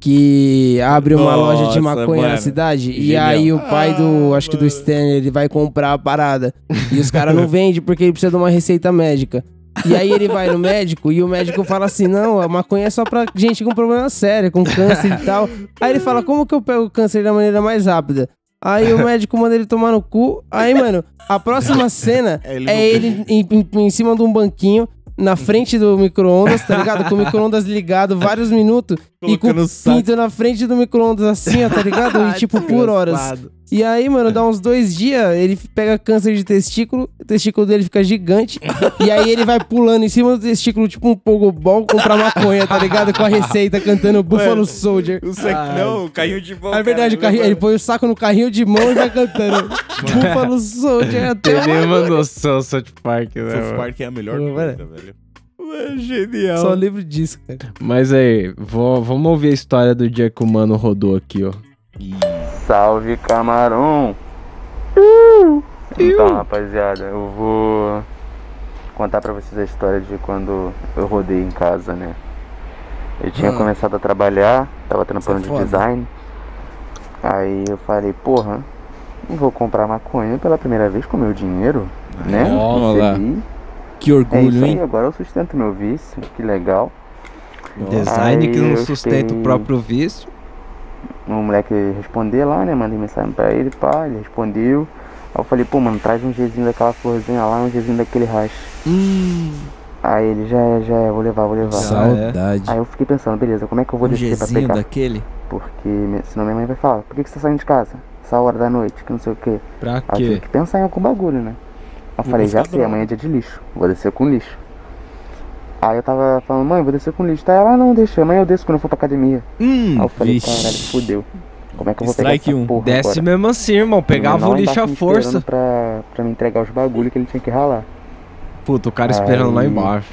que abre uma loja de Nossa, maconha na mano. cidade e Genial. aí o pai do, acho que do Stanley, ele vai comprar a parada e os caras não vendem porque ele precisa de uma receita médica. E aí ele vai no médico e o médico fala assim: não, a maconha é só pra gente com problema sério, com câncer e tal. Aí ele fala: como que eu pego o câncer da maneira mais rápida? Aí o médico manda ele tomar no cu. Aí, mano, a próxima cena É ele é ele em, em- em cima de um banquinho, na frente do micro-ondas, tá ligado? Com o micro-ondas ligado vários minutos e com Colocando o pinto na frente do micro-ondas assim, ó, tá ligado? E tipo, por horas. E aí, mano, dá uns dois dias, ele pega câncer de testículo, o testículo dele fica gigante. e aí ele vai pulando em cima do testículo, tipo um pogobol, comprar maconha, tá ligado? Com a receita cantando Buffalo Mano, Soldier. o sec- Ai. não, o carrinho de mão. É verdade, o cara, carrinho, ele põe o saco no carrinho de mão e vai cantando. Buffalo Soldier até Tem nenhuma noção, South Park, né? South? Park é a melhor coisa, velho. Mano, genial. Só lembro disso, cara. Mas aí, vou- vamos ouvir a história do dia que o mano rodou aqui, ó. Salve camarão! Então, rapaziada, eu vou contar pra vocês a história de quando eu rodei em casa, né? Eu tinha Ah. começado a trabalhar, tava trampando é de foda. design. Aí eu falei, porra, não vou comprar maconha pela primeira vez com meu dinheiro, né? Olha lá. Recebi. Que É orgulho, isso aí, hein? agora eu sustento meu vício, que legal. Design que Aí não eu sustenta o fiquei- próprio vício. O moleque responder lá, né? Mandei mensagem pra ele, pá, ele respondeu. Aí eu falei, pô, mano, traz um Gzinho daquela florzinha lá, um Gzinho daquele racha. Aí ele, já é, já é, vou levar, vou levar. Saudade. Aí eu fiquei pensando, beleza, como é que eu vou Um descer pra Gzinho pegar? daquele? Porque senão minha mãe vai falar, por que, que você tá saindo de casa? Essa hora da noite, que não sei o quê. Pra Aí eu quê? tive que pensar em algum bagulho, né? Eu falei, já sei, amanhã é dia de lixo, vou descer com lixo. Aí eu tava falando, mãe, vou descer com lixo. Tá ela, não, deixa, amanhã eu desço quando eu for pra academia. Hum, Aí eu falei, vixe. caralho, fudeu. Como é que eu vou Strike pegar essa um. porra Desce agora? mesmo assim, irmão. Pegava o lixo à força. esperando Pra, pra me entregar os bagulho que ele tinha que ralar. Puta, o cara esperando lá Aí, embaixo.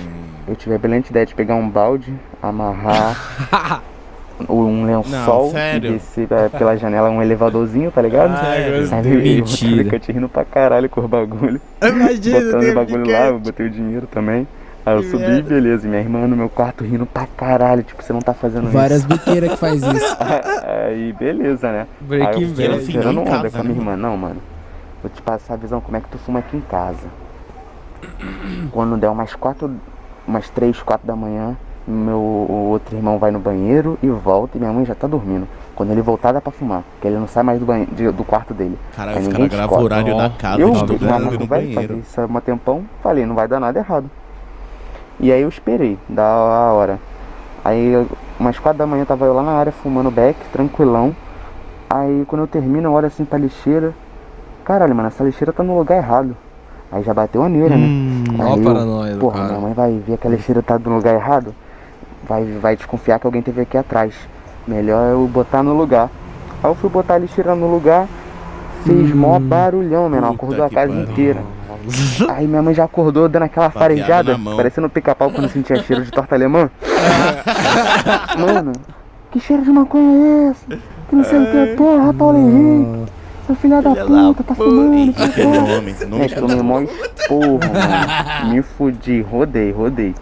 Eu tive a brilhante ideia de pegar um balde, amarrar um lençol Não, sério? e descer pela janela um elevadorzinho, tá ligado? Ai, gostei. Aí eu Mentira. Mentira. Eu rindo pra caralho com o bagulho. Imagina, Botando o bagulho lá, eu botei o dinheiro também. Aí eu Que subi, merda. beleza. E minha irmã no meu quarto rindo pra caralho. Tipo, você não tá fazendo Várias isso. biqueiras que faz isso. Aí, beleza, né? Breaking Aí eu fiquei tirando Em onda casa, com a né, minha irmã. Não, mano. Vou te passar a visão como é que tu fuma aqui em casa. Quando der umas quatro, umas três, quatro da manhã, meu outro irmão vai no banheiro e volta e minha mãe já tá dormindo. Quando ele voltar dá pra fumar, porque ele não sai mais do, banhe- de- do quarto dele. Caralho, os ninguém cara grava o horário da casa eu, de todo mundo no vai banheiro. fazer isso há um tempão, falei, não vai dar nada errado. E aí eu esperei, da a hora. Aí umas quatro da manhã tava eu lá na área fumando beck, tranquilão. Aí quando eu termino, eu olho assim pra lixeira. Caralho, mano, essa lixeira tá no lugar errado. Aí já bateu a neira, Hum, né? ó Aí a eu, paranoia Porra, cara. minha mãe vai ver que a lixeira tá no lugar errado. Vai, vai desconfiar que alguém teve aqui atrás. Melhor eu botar no lugar. Aí eu fui botar a lixeira no lugar. Fez mó barulhão, menor. Acordou a casa inteira. Aí minha mãe já acordou dando aquela farejada, parecendo pica-pau quando sentia cheiro de torta alemã. Mano, que cheiro de maconha é esse? Que não sei o que, porra, Paulo Henrique. Seu filho da puta, tá fumando, que porra. nome É, tomei mó porra, mano. Me fudi, rodei, rodei.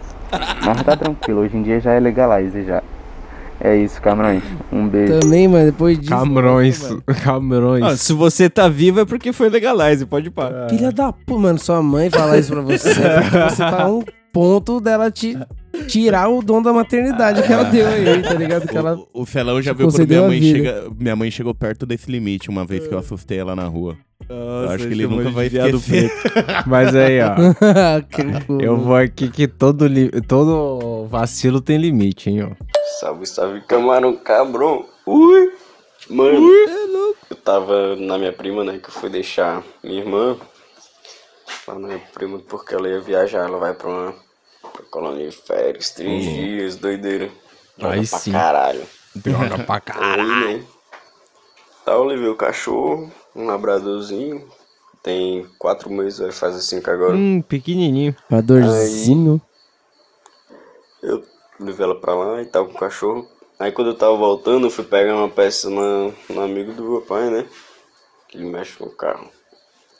Mas tá tranquilo, hoje em dia já é legalize já. É isso, Camarões. Um beijo. Também, mano, depois disso. Camarões. Camarões. Ah, se você tá vivo é porque foi legalize, pode parar. Filha da puta, mano, sua mãe falar isso pra você. porque você tá a um ponto dela te tirar o dom da maternidade que ela deu aí, tá ligado? Que ela O Felão já viu quando minha mãe vida. chega. Minha mãe chegou perto desse limite uma vez que eu assustei ela na rua. eu Nossa, acho que ele nunca vai esquecer. Mas aí, ó. Que eu vou aqui que todo, li- todo vacilo tem limite, hein, ó. Salve, salve, camarão cabrão. Ui! Mano, eu tava na minha prima, né? Que eu fui deixar minha irmã. Lá na minha prima, porque ela ia viajar. Ela vai pra uma pra colônia de férias, três Uhum. dias, doideira. Droga Aí pra sim. caralho. Droga pra caralho. Aí, né? Tá, eu levei o cachorro, um labradorzinho. Tem quatro meses, vai fazer cinco agora. Hum, pequenininho. Padorzinho. Levei ela pra lá e tava com o cachorro. Aí quando eu tava voltando, eu fui pegar uma peça na, no amigo do meu pai, né? Que ele mexe no carro.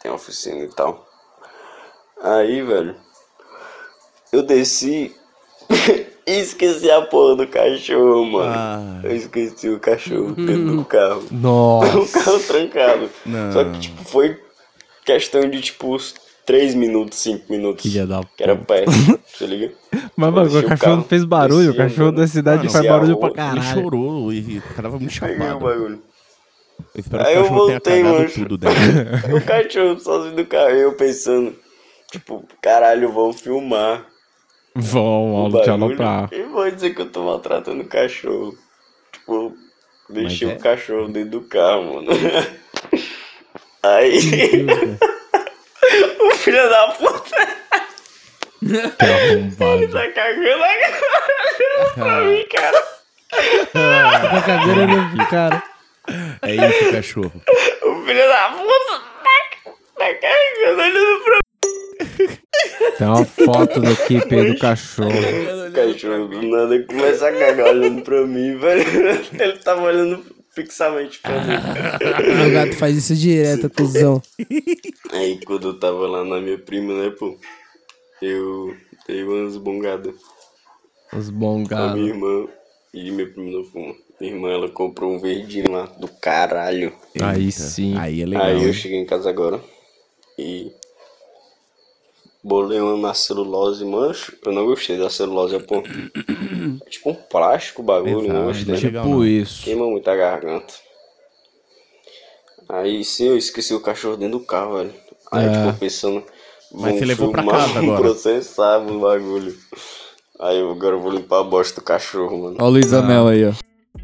Tem oficina e tal. Aí, velho, eu desci e esqueci a porra do cachorro, mano. Eu esqueci o cachorro dentro do carro. Nossa. O carro trancado. Não. Só que, tipo, foi questão de, tipo, 3 minutos, 5 minutos. Filha da Que era perto, tá ligado? Mas, mano, o cachorro não fez barulho. O cachorro da cidade Mano, faz barulho pra ele caralho. chorou e o cara tava muito chapado. bagulho. Eu espero Aí que o eu voltei, mano. tudo o cachorro sozinho do carro, eu pensando, tipo, caralho, vão filmar. Vão, o aula te aloprar. E vou dizer que eu tô maltratando o cachorro. Tipo, deixei é- o cachorro dentro do carro, mano. Aí. o filho da puta. Que arrombado. Ele tá cagando agora pra mim, cara. Tá cagando pro cara. É isso, cachorro. O filho da puta tá, tá cagando olhando pra Tem uma foto do aí do cachorro. O cachorro do nada começa a cagar olhando pra mim, velho. Ele tava olhando fixamente pra mim. O gato faz isso direto, cuzão. Aí quando eu tava lá na minha prima, né, pô, eu dei umas bongadas. Os A bongados. minha irmã e minha prima não fuma. Minha irmã, ela comprou um verdinho lá do caralho. Aí sim. Aí é Aí eu cheguei em casa agora e bolei uma na celulose, mancho. Eu não gostei da celulose, é pô. É tipo um plástico o bagulho, não gostei. Tipo isso. Queima muito a garganta. Aí sim, eu esqueci o cachorro dentro do carro, velho. Aí eu É. tipo pensando. Mas você levou pra casa agora. processar o bagulho. Aí eu agora eu vou limpar a bosta do cachorro, mano. Ó o Luiz Amel aí, ó.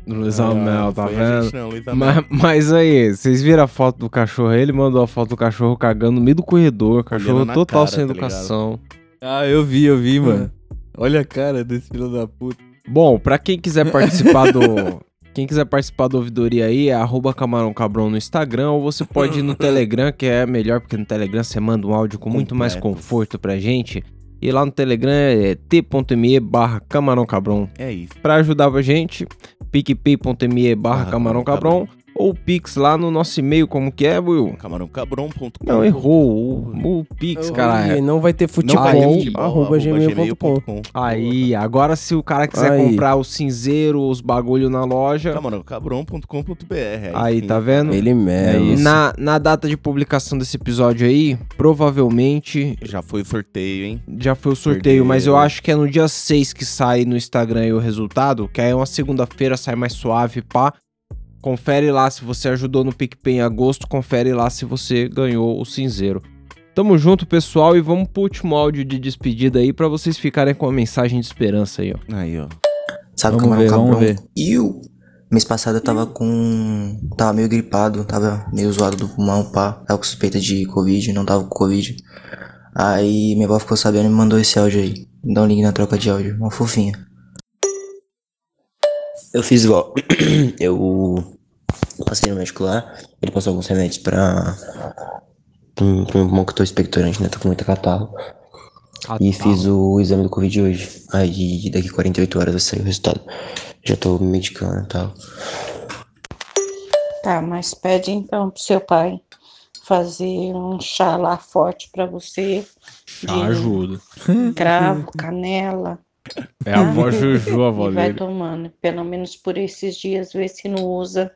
Luiz Amel, tá foi a gente vendo? não, mas, mas aí, vocês viram a foto do cachorro? Ele mandou a foto do cachorro cagando no meio do corredor. Cachorro total cara, sem tá educação. Ah, eu vi, eu vi, mano. Olha a cara desse filho da puta. Bom, pra quem quiser participar do. Quem quiser participar da ouvidoria aí é arroba Camarão Cabrão no Instagram ou você pode ir no Telegram, que é melhor, porque no Telegram você manda um áudio com muito mais conforto pra gente. E lá no Telegram é t.me barra Camarão Cabrão. É isso. Pra ajudar a gente, picpay.me barra Camarão Cabrão ou Pix lá no nosso e-mail, como que é, Will? Camarãocabron.com. Não, errou. O, o Pix, caralho. não vai ter futebol, Aí, arroba gmail.com. Aí, agora se o cara quiser Aí. comprar o cinzeiro, os bagulho na loja. Camarãocabron.com.br. Aí, tá vendo? Ele mesmo. Na, na data de publicação desse episódio aí, provavelmente. Já foi o sorteio, hein? Já foi o sorteio, mas eu acho que é no dia 6 que sai no Instagram aí o resultado, que aí é uma segunda-feira, sai mais suave, pá. Confere lá se você ajudou no PicPay em agosto, confere lá se você ganhou o cinzeiro. Tamo junto, pessoal, e vamos pro último áudio de despedida aí pra vocês ficarem com uma mensagem de esperança aí, ó. Aí, ó. Sabe Vamos como é ver, o vamos cabrão? ver. E o mês passado eu tava com. Tava meio gripado, tava meio zoado do pulmão, pá. Tava com suspeita de Covid, não tava com Covid. Aí minha avó ficou sabendo e me mandou esse áudio aí. Dá um link na troca de áudio, uma fofinha. Eu fiz igual. eu passei no médico lá, ele passou alguns remédios pra. Pro pro meu pulmão que eu tô expectorante, né? Tô com muita catarro. E fiz o exame do Covid hoje. Aí daqui 48 horas vai sair o resultado. Já tô me medicando e tal. Tá, mas pede então pro seu pai fazer um chá lá forte pra você. Chá ajuda. Cravo, canela. É a avó Juju, a avó E vai dele. tomando, pelo menos por esses dias, ver se não usa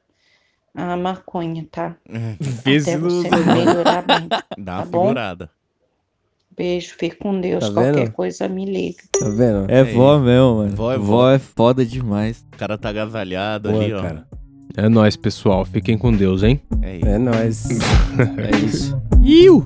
a maconha, tá? Vê se Até não você usa. melhorar bem. Dá tá uma bom? figurada. Beijo, fique com Deus. Tá Qualquer vendo? coisa me liga. Tá vendo? É vó mesmo, mano. Vó é vó. vó. é foda demais. O cara tá agasalhado Boa, ali, ó. cara. É nóis, pessoal. Fiquem com Deus, hein? É isso. É nóis. É isso. Iu!